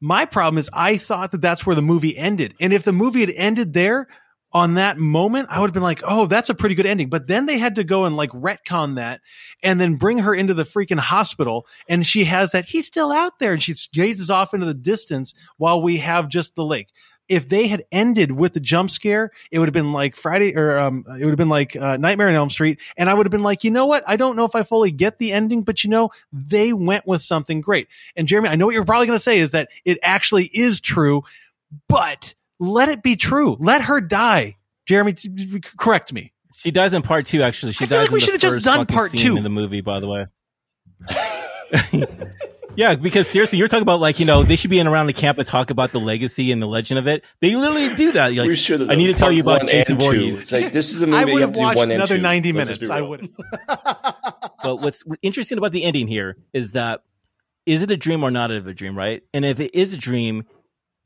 My problem is I thought that that's where the movie ended. And if the movie had ended there on that moment, I would have been like, "Oh, that's a pretty good ending." But then they had to go and like retcon that and then bring her into the freaking hospital and she has that he's still out there and she gazes off into the distance while we have just the lake if they had ended with the jump scare, it would have been like Friday or um, it would have been like uh, Nightmare on Elm Street, and I would have been like, you know what? I don't know if I fully get the ending, but you know, they went with something great. And Jeremy, I know what you're probably going to say is that it actually is true, but let it be true. Let her die. Jeremy, t- t- correct me. She dies in part two, actually. She I feel dies like we in the should've just first done fucking part scene two. in the movie, by the way. yeah, because seriously, you're talking about like you know they should be in around the camp and talk about the legacy and the legend of it. They literally do that. Like, we. I need to tell you about one Jason and two. Voorhees. It's like this is a movie I that would you have have to do watched one another 90 Let's minutes. I would. But what's interesting about the ending here is that is it a dream or not of a dream, right? And if it is a dream,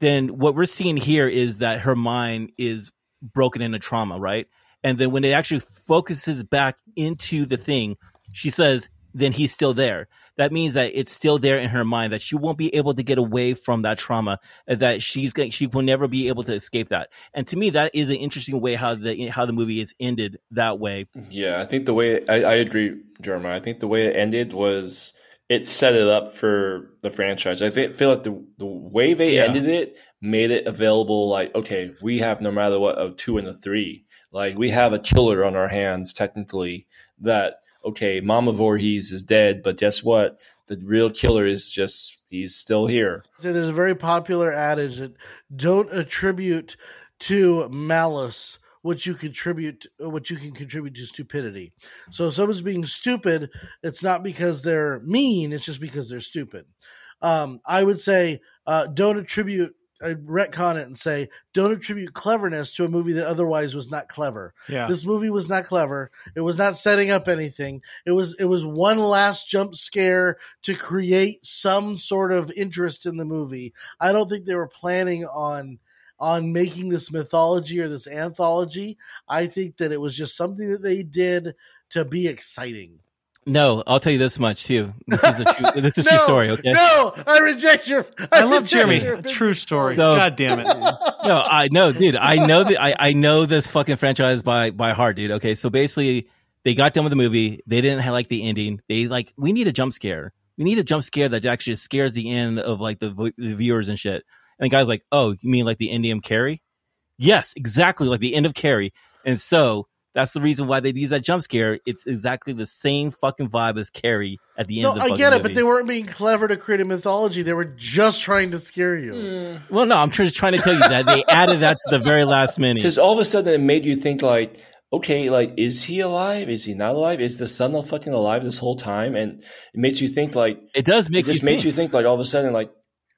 then what we're seeing here is that her mind is broken into trauma, right? And then when it actually focuses back into the thing, she says, then he's still there. That means that it's still there in her mind that she won't be able to get away from that trauma, that she's going she will never be able to escape that. And to me, that is an interesting way how the how the movie is ended that way. Yeah, I think the way I, I agree, Jeremiah. I think the way it ended was it set it up for the franchise. I think feel like the the way they Yeah. ended it made it available. Like, okay, we have no matter what a two and a three. Like, we have a killer on our hands technically. That okay, Mama Voorhees is dead, but guess what? The real killer is just he's still here. So there's a very popular adage that don't attribute to malice what you contribute what you can contribute to stupidity. So if someone's being stupid, it's not because they're mean, it's just because they're stupid. Um, I would say uh, don't attribute I retcon it and say don't attribute cleverness to a movie that otherwise was not clever. Yeah. This movie was not clever. It was not setting up anything. It was it was one last jump scare to create some sort of interest in the movie. I don't think they were planning on on making this mythology or this anthology. I think that it was just something that they did to be exciting. No, I'll tell you this much too. This is a true, this is a true story. Okay. No, I reject your. I love Jeremy. your true story. So- God damn it. no, I know, dude. I know that I, I know this fucking franchise by by heart, dude. Okay, so basically, they got done with the movie. They didn't have, like the ending. They like we need a jump scare. We need a jump scare that actually scares the end of like the, v- the viewers and shit. And the guy's like, "Oh, you mean like the ending of Carrie?" Yes, exactly, like the end of Carrie. And so that's the reason why they use that jump scare. It's exactly the same fucking vibe as Carrie at the end No, of the I get it, movie. but they weren't being clever to create a mythology. They were just trying to scare you. Hmm. well, no, I'm just trying to tell you that they added that to the very last minute. Because all of a sudden it made you think like, okay, like is he alive? Is he not alive? Is the son not fucking alive this whole time? And it makes you think like It does it make just you makes think. you think like all of a sudden like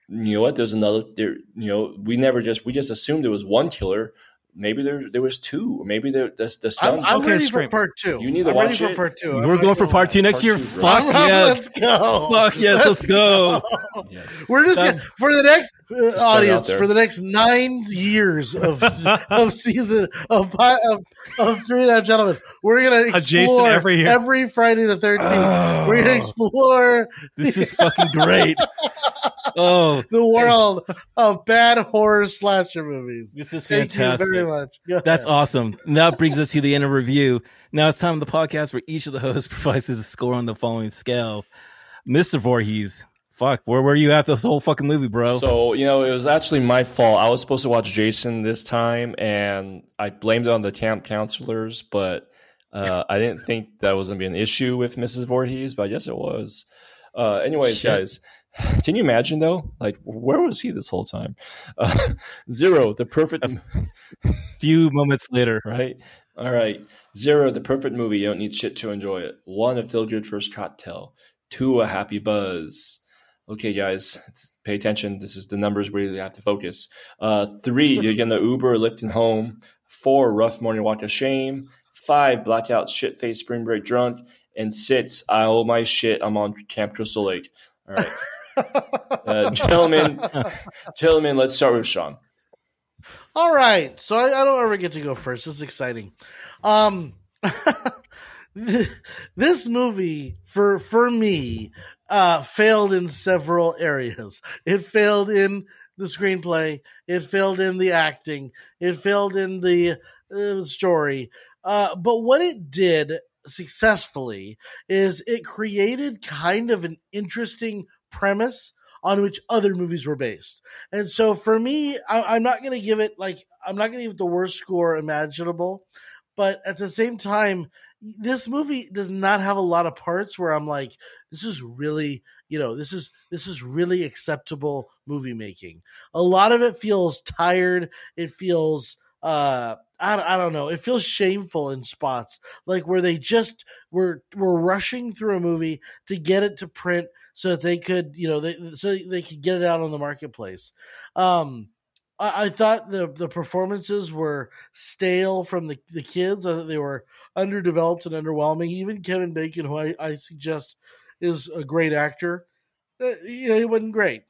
you know what? There's another there. You know, we never just we just assumed there was one killer. Maybe there there was two. Maybe there the the son. I'm, I'm ready for part two. You need to I'm ready watch for it. part two. I'm We're going for part two next Part year. two. Fuck I'm- Let's go. Fuck yes, let's go. Yes. We're just Done. gonna, for the next uh, audience for the next nine years of of season of of, of three and a half gentlemen. We're gonna explore every, year. every Friday the thirteenth. Oh, We're gonna explore. This is fucking great. oh, the world of bad horror slasher movies. This is fantastic. Very much. That's awesome. And that brings us to the end of review. Now it's time of the podcast where each of the hosts provides his score on the following scale. Mr. Voorhees, fuck, where were you at this whole fucking movie, bro? So, you know, it was actually my fault. I was supposed to watch Jason this time, and I blamed it on the camp counselors, but uh, I didn't think that was going to be an issue with Mrs. Voorhees, but I guess it was. Uh, anyways, Shit. guys, can you imagine though? Like, where was he this whole time? Uh, zero, the perfect. Few moments later, right? All right, zero, the perfect movie. You don't need shit to enjoy it. One, a feel good first cocktail. Two, a happy buzz okay, guys, pay attention. This is the numbers where you have to focus. Uh, three, you're getting the Uber or lifting home. Four, rough morning walk of shame. Five, blackout, shit face, spring break drunk. And six, I owe my shit. I'm on Camp Crystal Lake. All right. Uh, gentlemen, gentlemen, let's start with Sean. All right. So I, I don't ever get to go first. This is exciting. Um, this movie for for me uh, failed in several areas. It failed in the screenplay. It failed in the acting. It failed in the uh, story. Uh, but what it did successfully is it created kind of an interesting premise on which other movies were based. And so for me, I, am not going to give it like, I'm not going to give it the worst score imaginable. But at the same time, this movie does not have a lot of parts where I'm like, this is really, you know, this is this is really acceptable movie making. A lot of it feels tired. It feels uh I, I don't know. It feels shameful in spots, like where they just were were rushing through a movie to get it to print so that they could, you know, they so they could get it out on the marketplace. Um, I, I thought the the performances were stale from the the kids. I thought they were underdeveloped and underwhelming. Even Kevin Bacon, who I, I suggest is a great actor, uh, you know, he wasn't great.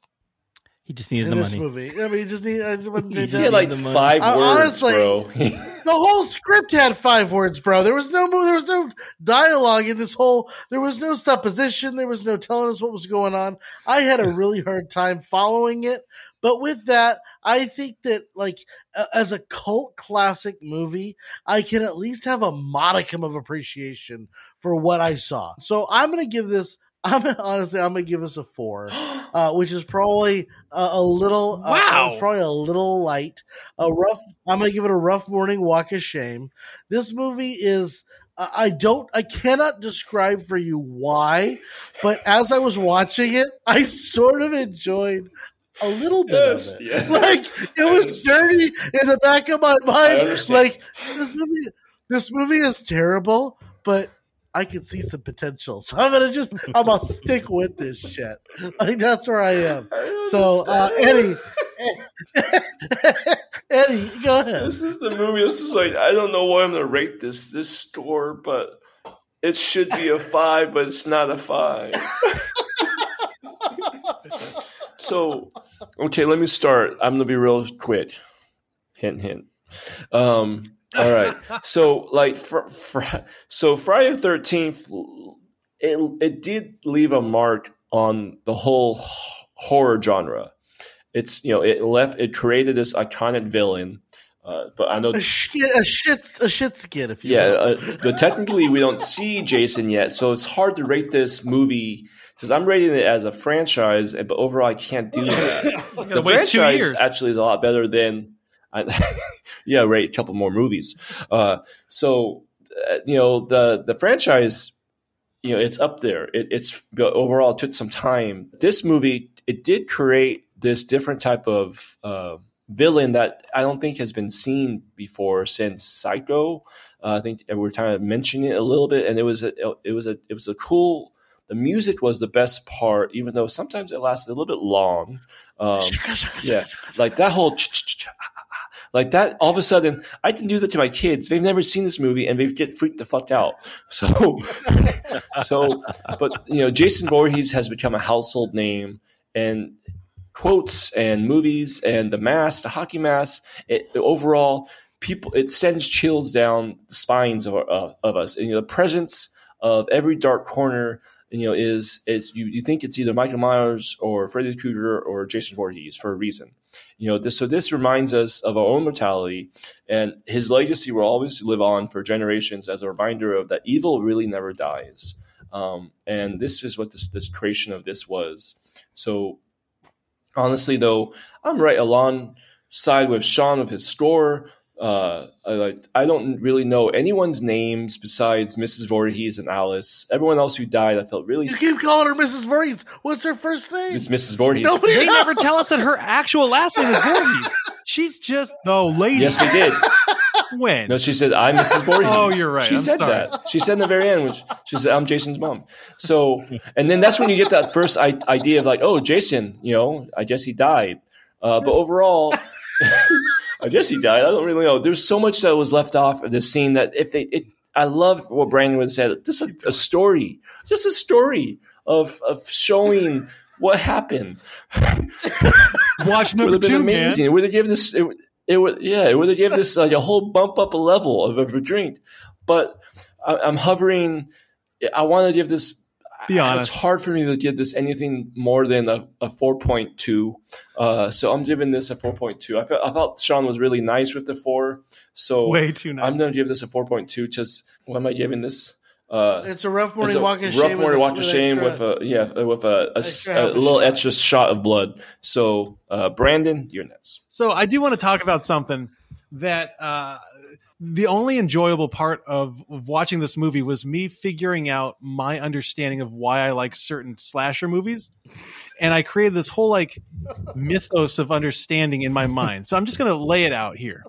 He just needed in the this money. movie. I mean, he just need. I just wasn't he had like five uh, words, honestly, bro. the whole script had five words, bro. There was no there was no dialogue in this whole. There was no supposition. There was no telling us what was going on. I had a really hard time following it. But with that, I think that like uh, as a cult classic movie, I can at least have a modicum of appreciation for what I saw. So I'm going to give this I'm honestly, I'm gonna give us a four, uh, which is probably a, a little. Uh, wow, it's probably a little light. A rough. I'm gonna give it a rough morning walk of shame. This movie is. I don't. I cannot describe for you why, but as I was watching it, I sort of enjoyed a little bit yes, of it. Yeah. Like it was dirty in the back of my mind. Like this movie, this movie is terrible, but I can see some potential. So I'm gonna just I'm gonna stick with this shit. Like that's where I am. I so uh, Eddie, Eddie, go ahead. This is the movie. This is like I don't know why I'm gonna rate this this score, but it should be a five, but it's not a five. so okay, let me start. I'm gonna be real quick. Hint, hint. Um, all right. So, like, fr- fr- so Friday the Thirteenth, it it did leave a mark on the whole horror genre. It's you know it left it created this iconic villain. Uh, but I know a shit, a shit, a shit skid. If you yeah, uh, but technically we don't see Jason yet, so it's hard to rate this movie because I'm rating it as a franchise, but overall I can't do that. the franchise actually is a lot better than I, yeah, right. A couple more movies. Uh, so uh, you know the the franchise, you know, it's up there. It, it's overall it took some time. This movie it did create this different type of uh, villain that I don't think has been seen before since Psycho. Uh, I think we were kind of mentioning it a little bit, and it was a, it was a it was a cool. The music was the best part, even though sometimes it lasted a little bit long. Um, yeah, like that whole like that, all of a sudden, I can do that to my kids. They've never seen this movie and they get freaked the fuck out. So, so, but you know, Jason Voorhees has become a household name, and quotes and movies and the mask, the hockey mask, it, overall people it sends chills down the spines of, uh, of us. And you know, the presence of every dark corner, you know, is is you, you think it's either Michael Myers or Freddy Krueger or Jason Voorhees for a reason. You know, this, so this reminds us of our own mortality, and his legacy will always live on for generations as a reminder of that evil really never dies. Um, and this is what this, this creation of this was. So honestly, though, I'm right alongside with Sean with his score. Uh, I, I don't really know anyone's names besides Mrs. Voorhees and Alice. Everyone else who died, I felt really. You keep calling her Mrs. Voorhees. What's her first name? It's Mrs. Voorhees. Nobody They knows. never tell us that her actual last name is Voorhees. She's just the lady. Yes, we did. when? No, she said, "I'm Mrs. Voorhees." Oh, you're right. She I'm said sorry. that. She said in the very end, which she said, "I'm Jason's mom." So, and then that's when you get that first I- idea of like, "Oh, Jason, you know, I guess he died." Uh, but overall, I guess he died. I don't really know. There's so much that was left off of this scene that if they, it, I love what Brandon would said. Just a, a story, just a story of of showing what happened. Watch It would number have been two, man. amazing. It would have given this. It, would- it would, yeah, it would have given this like a whole bump up a level of, of a drink. But I, I'm hovering. I want to give this. Be honest. It's hard for me to give this anything more than a, a 4.2. Uh, so I'm giving this a 4.2. I felt, I felt Sean was really nice with the four. So Way too nice. I'm going to give this a 4.2. Just what am I giving this? Uh, It's a rough it's morning a walk of rough shame. morning with walk of shame with a yeah with a, a, s- extra a a little shot. extra shot of blood. So uh, Brandon, you're next. So I do want to talk about something that uh, the only enjoyable part of, of watching this movie was me figuring out my understanding of why I like certain slasher movies, and I created this whole like mythos of understanding in my mind. So I'm just going to lay it out here.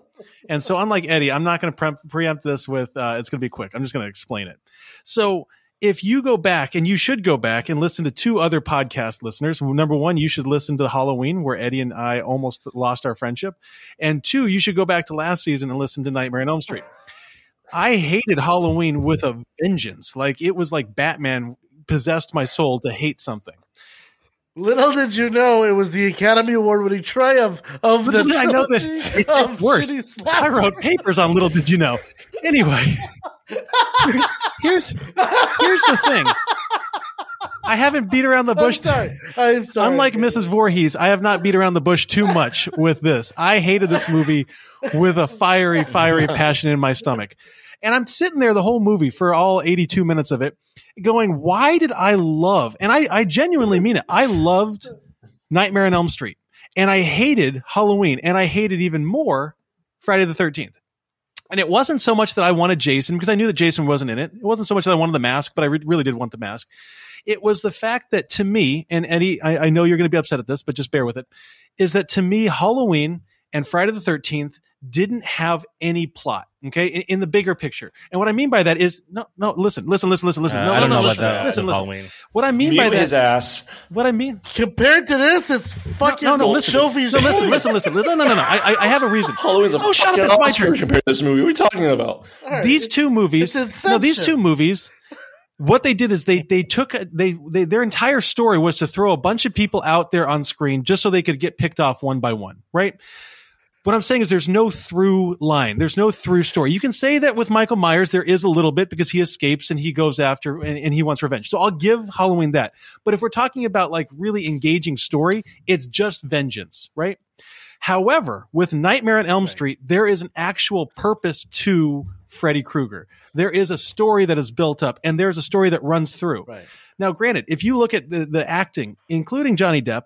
And so, unlike Eddie, I'm not going to pre- preempt this with uh, it's going to be quick. I'm just going to explain it. So if you go back and you should go back and listen to two other podcast listeners. Number one you should listen to halloween where eddie and i almost lost our friendship. And two you should go back to last season and listen to nightmare on elm street. I hated halloween with a vengeance. Like it was like batman possessed my soul to hate something. Little did you know it was the Academy Award winning triumph of the Little I know that trilogy it of worse. i wrote papers on little did you know. Anyway here's here's the thing i haven't beat around the I'm bush sorry. I'm sorry. Unlike Mrs. Voorhees, I have not beat around the bush too much with this. I hated this movie with a fiery, fiery passion in my stomach. And I'm sitting there the whole movie for all 82 minutes of it going, why did I love, and I, I genuinely mean it, I loved Nightmare on Elm Street and I hated Halloween and I hated even more Friday the 13th. And it wasn't so much that I wanted Jason because I knew that Jason wasn't in it. It wasn't so much that I wanted the mask, but I re- really did want the mask. It was the fact that to me, and Eddie, I, I know you're going to be upset at this, but just bear with it, is that to me, Halloween and Friday the 13th didn't have any plot, okay, in, in the bigger picture. And what I mean by that is, no, no, listen, listen, listen, listen, listen. Uh, no, I no, don't no, know about listen, that. listen, listen. Halloween. What I mean by Mute that, his ass. what I mean, Compared to this, it's fucking no, no, listen, Sophie's no, listen, listen, listen, no, no, no, no. I, I, I have a reason. Halloween's a Oh, shut up, it's my turn. compared to this movie. What are we talking about? All right. these two movies no these two movies what they did is they they took they, they their entire story was to throw a bunch of people out there on screen just so they could get picked off one by one right what i'm saying is there's no through line there's no through story you can say that with michael myers there is a little bit because he escapes and he goes after and, and he wants revenge so i'll give halloween that but if we're talking about like really engaging story it's just vengeance right However, with Nightmare on Elm Street, there is an actual purpose to Freddy Krueger. There is a story that is built up, and there's a story that runs through. Right. Now, granted, if you look at the, the acting, including Johnny Depp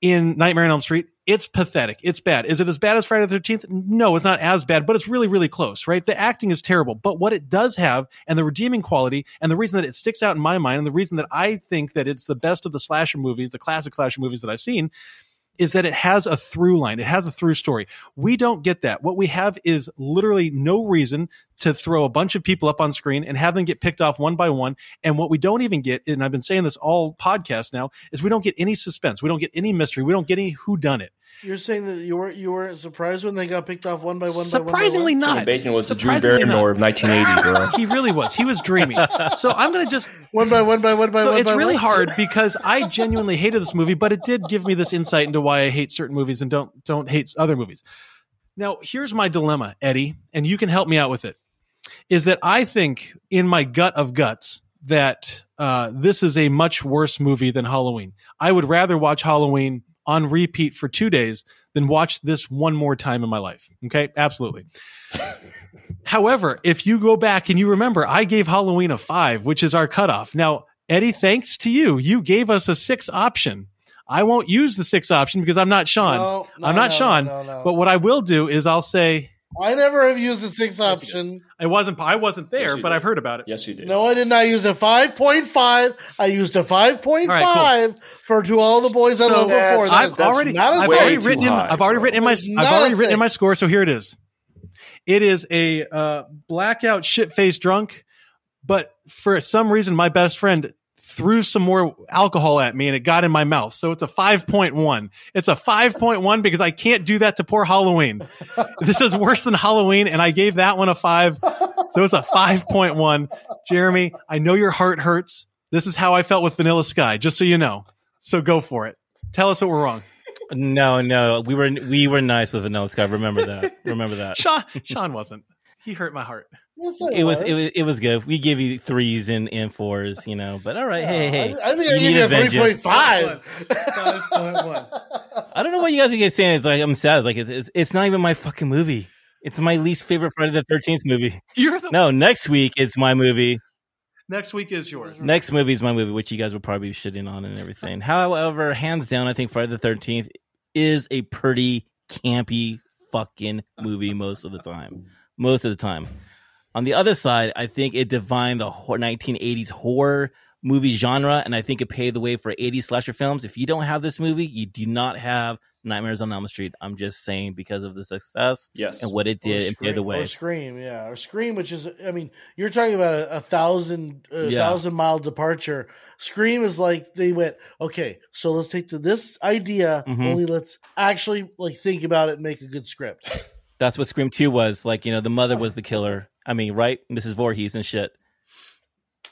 in Nightmare on Elm Street, it's pathetic. It's bad. Is it as bad as Friday the 13th? No, it's not as bad, but it's really, really close, right? The acting is terrible. But what it does have, and the redeeming quality, and the reason that it sticks out in my mind, and the reason that I think that it's the best of the slasher movies, the classic slasher movies that I've seen, is that it has a through line. It has a through story. We don't get that. What we have is literally no reason to throw a bunch of people up on screen and have them get picked off one by one. And what we don't even get, and I've been saying this all podcast now, is we don't get any suspense. We don't get any mystery. We don't get any who done it. You're saying that you weren't you weren't surprised when they got picked off one by one Surprisingly by one? not. Bacon was the Drew Surprisingly Barrymore not. of 1980, bro. He really was. He was dreamy. So I'm going to just One by one by one by so one. it's by really one? hard because I genuinely hated this movie, but it did give me this insight into why I hate certain movies and don't don't hate other movies. Now, here's my dilemma, Eddie, and you can help me out with it. Is that I think in my gut of guts that uh, this is a much worse movie than Halloween. I would rather watch Halloween on repeat for two days than watch this one more time in my life. Okay, absolutely. However, if you go back and you remember, I gave Halloween a five, which is our cutoff. Now, Eddie, thanks to you, you gave us a six option. I won't use the six option because I'm not Sean. No, no, I'm not no, Sean. no, no. But what I will do is I'll say I never have used the six option. I wasn't I wasn't there, Yes, you but did. I've heard about it. Yes, you did. No, I did not use a five point five. I used a five point All right, five for to all the boys I So, loved before. that's- That I've that's already not a I've way already six. too written in high, I've already bro. written in my It's I've already a written in six. my score, so here it is. It is a uh, blackout shit faced drunk, but for some reason my best friend threw some more alcohol at me and it got in my mouth. So it's a 5.1. It's a 5.1 because I can't do that to poor Halloween. this is worse than Halloween and I gave that one a 5. So it's a 5.1. Jeremy, I know your heart hurts. This is how I felt with Vanilla Sky, just so you know. So go for it. Tell us what we're wrong. No, no, we were we were nice with Vanilla Sky. Remember that. Remember that. Sean Sean wasn't. He hurt my heart. Yes, I It was it was it was good. We give you threes and, and fours, you know. But all right, hey hey. I, I think I You gave you a three point five. three vengeance. point five. I don't know why you guys are getting saying it's like I'm sad. Like it's it's not even my fucking movie. It's my least favorite Friday the Thirteenth movie. You're the No, next week it's my movie. next week is yours. Mm-hmm. Next movie is my movie, which you guys will probably be shitting on and everything. However, hands down, I think Friday the Thirteenth is a pretty campy fucking movie most of the time. Most of the time. On the other side, I think it defined the 1980s horror movie genre, and I think it paved the way for 80s slasher films. If you don't have this movie, you do not have Nightmares on Elm Street. I'm just saying because of the success Yes. and what it did and paved the way. Or Scream, yeah, or Scream, which is, I mean, you're talking about a, a thousand, a Yeah. thousand mile departure. Scream is like they went, okay, so let's take to this idea, Mhm. only let's actually like think about it and make a good script. That's what Scream 2 was. Like, you know, the mother was the killer. I mean, right? Mrs. Voorhees and shit.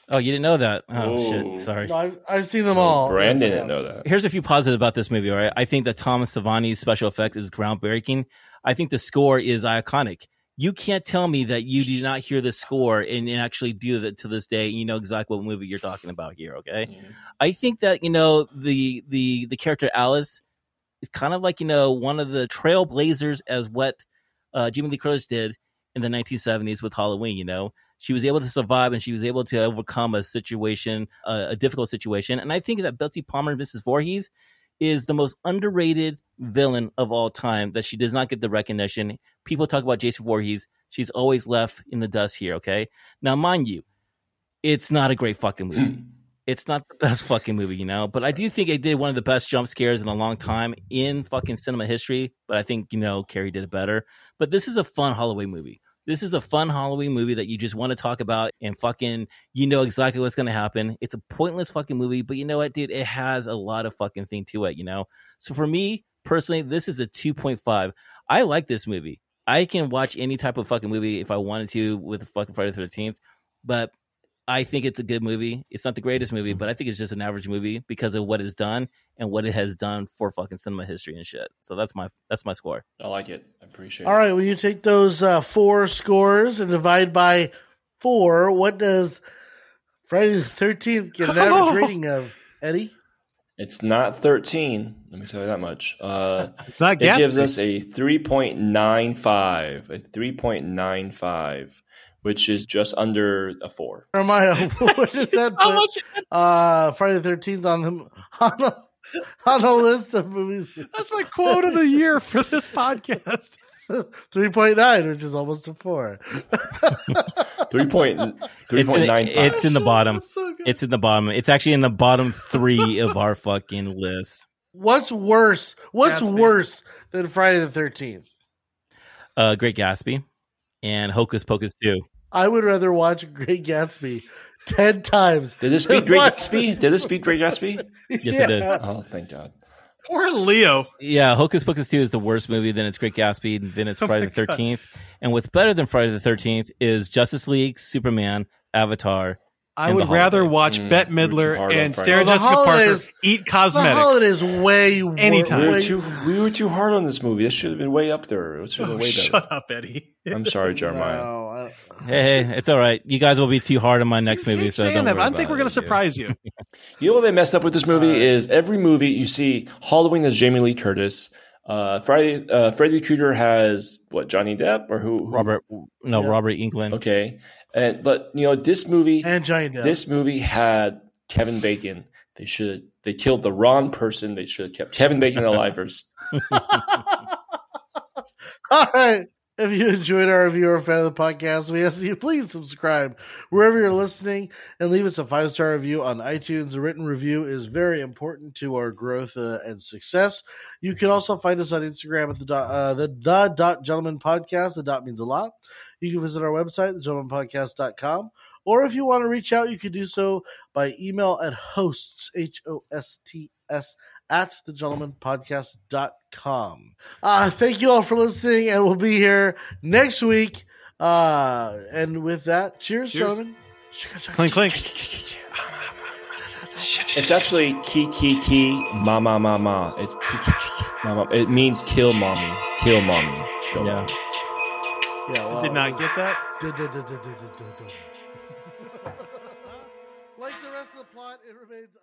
Oh, you didn't know that? Oh, Whoa. shit. Sorry. No, I've, I've seen them all. Brandon didn't have. know that. Here's a few positives about this movie, all right? I think that Thomas Savini's special effects is groundbreaking. I think the score is iconic. You can't tell me that you do not hear the score and actually do that to this day. You know exactly what movie you're talking about here, okay? Mhm. I think that you know the the the character Alice is kind of like you know one of the trailblazers as what uh, Jamie Lee Curtis did in the 1970s with Halloween. You know, she was able to survive and she was able to overcome a situation, a difficult situation. And I think that Betsy Palmer, Mrs. Voorhees, is the most underrated villain of all time. That she does not get the recognition. People talk about Jason Voorhees. She's always left in the dust here. Okay, now mind you, it's not a great fucking movie it's not the best fucking movie, you know, but I do think it did one of the best jump scares in a long time in fucking cinema history. But I think, you know, Carrie did it better. But this is a fun Halloween movie. This is a fun Halloween movie that you just want to talk about and fucking, you know exactly what's going to happen. It's a pointless fucking movie, but you know what, dude? It has a lot of fucking thing to it, you know? So for me, personally, this is a 2.5. I like this movie. I can watch any type of fucking movie if I wanted to with fucking Friday the 13th, but I think it's a good movie. It's not the greatest movie, but I think it's just an average movie because of what it's done and what it has done for fucking cinema history and shit. So that's my that's my score. I like it. I appreciate All it. All right, when you take those uh, four scores and divide by four, what does Friday the Thirteenth get an average rating of? Eddie, It's not 13. Let me tell you that much. Uh, It's not it gives us a 3.95. A 3.95, which is just under a 4. Jeremiah, what does that How much? uh, Friday the Thirteenth on the on the on the list of movies? That's my quote of the year for this podcast. Three point nine, which is almost a four. 3. Point, 3.95. It's, it's in the bottom. So. It's in the bottom. It's actually in the bottom three of our fucking list. What's worse? What's Gatsby. worse than Friday the Thirteenth? Uh, Great Gatsby and Hocus Pocus 2. I would rather watch Great Gatsby ten times. Did this beat Great watch- Gatsby? Did this beat Great Gatsby? Yes, it did. Oh, thank God. Poor Leo. Yeah, Hocus Pocus 2 is the worst movie. Then it's Great Gatsby. and Then it's Oh Friday my the 13th. And what's better than Friday the 13th is Justice League, Superman, Avatar. I would rather watch Mm, Bette Midler and Sarah Well, the Jessica Parker eat eat The cosmetics. holidays way Anytime. We were too we were too hard on this movie. This should have been way up there. It should have Oh, way better. shut up, Eddie. I'm sorry, Jeremiah. No, I- Hey, hey, it's all right. You guys will be too hard on my next You movie. keep So saying don't that. worry I about think we're going to surprise you. You know what they messed up with this movie is every movie you see Halloween has Jamie Lee Curtis. Uh, Friday, uh, Freddy Krueger has what Johnny Depp or who? who- Robert, no, Yeah. Robert Englund. Okay, and but you know this movie, and Johnny Depp. this movie had Kevin Bacon. They should they killed the wrong person. They should have kept Kevin Bacon alive first. All right. If you enjoyed our review or a fan of the podcast, we ask you please subscribe wherever you're listening and leave us a five star review on iTunes. A written review is very important to our growth uh, and success. You can also find us on Instagram at the dot, uh, the, the dot gentleman podcast. The dot means a lot. You can visit our website, thegentlemenpodcast.com. Or if you want to reach out, you can do so by email at hosts, H O S T S, at thegentlemenpodcast.com. Uh, thank you all for listening, and we'll be here next week. Uh, and with that, cheers, Cheers. gentlemen. Clink, clink. It's actually ki ki ki mama mama. It's ki ki ki mama. It means kill mommy, kill mommy. Kill Yeah. mommy. Yeah, well, Did not get that. like the rest of the plot, it remains unexplained.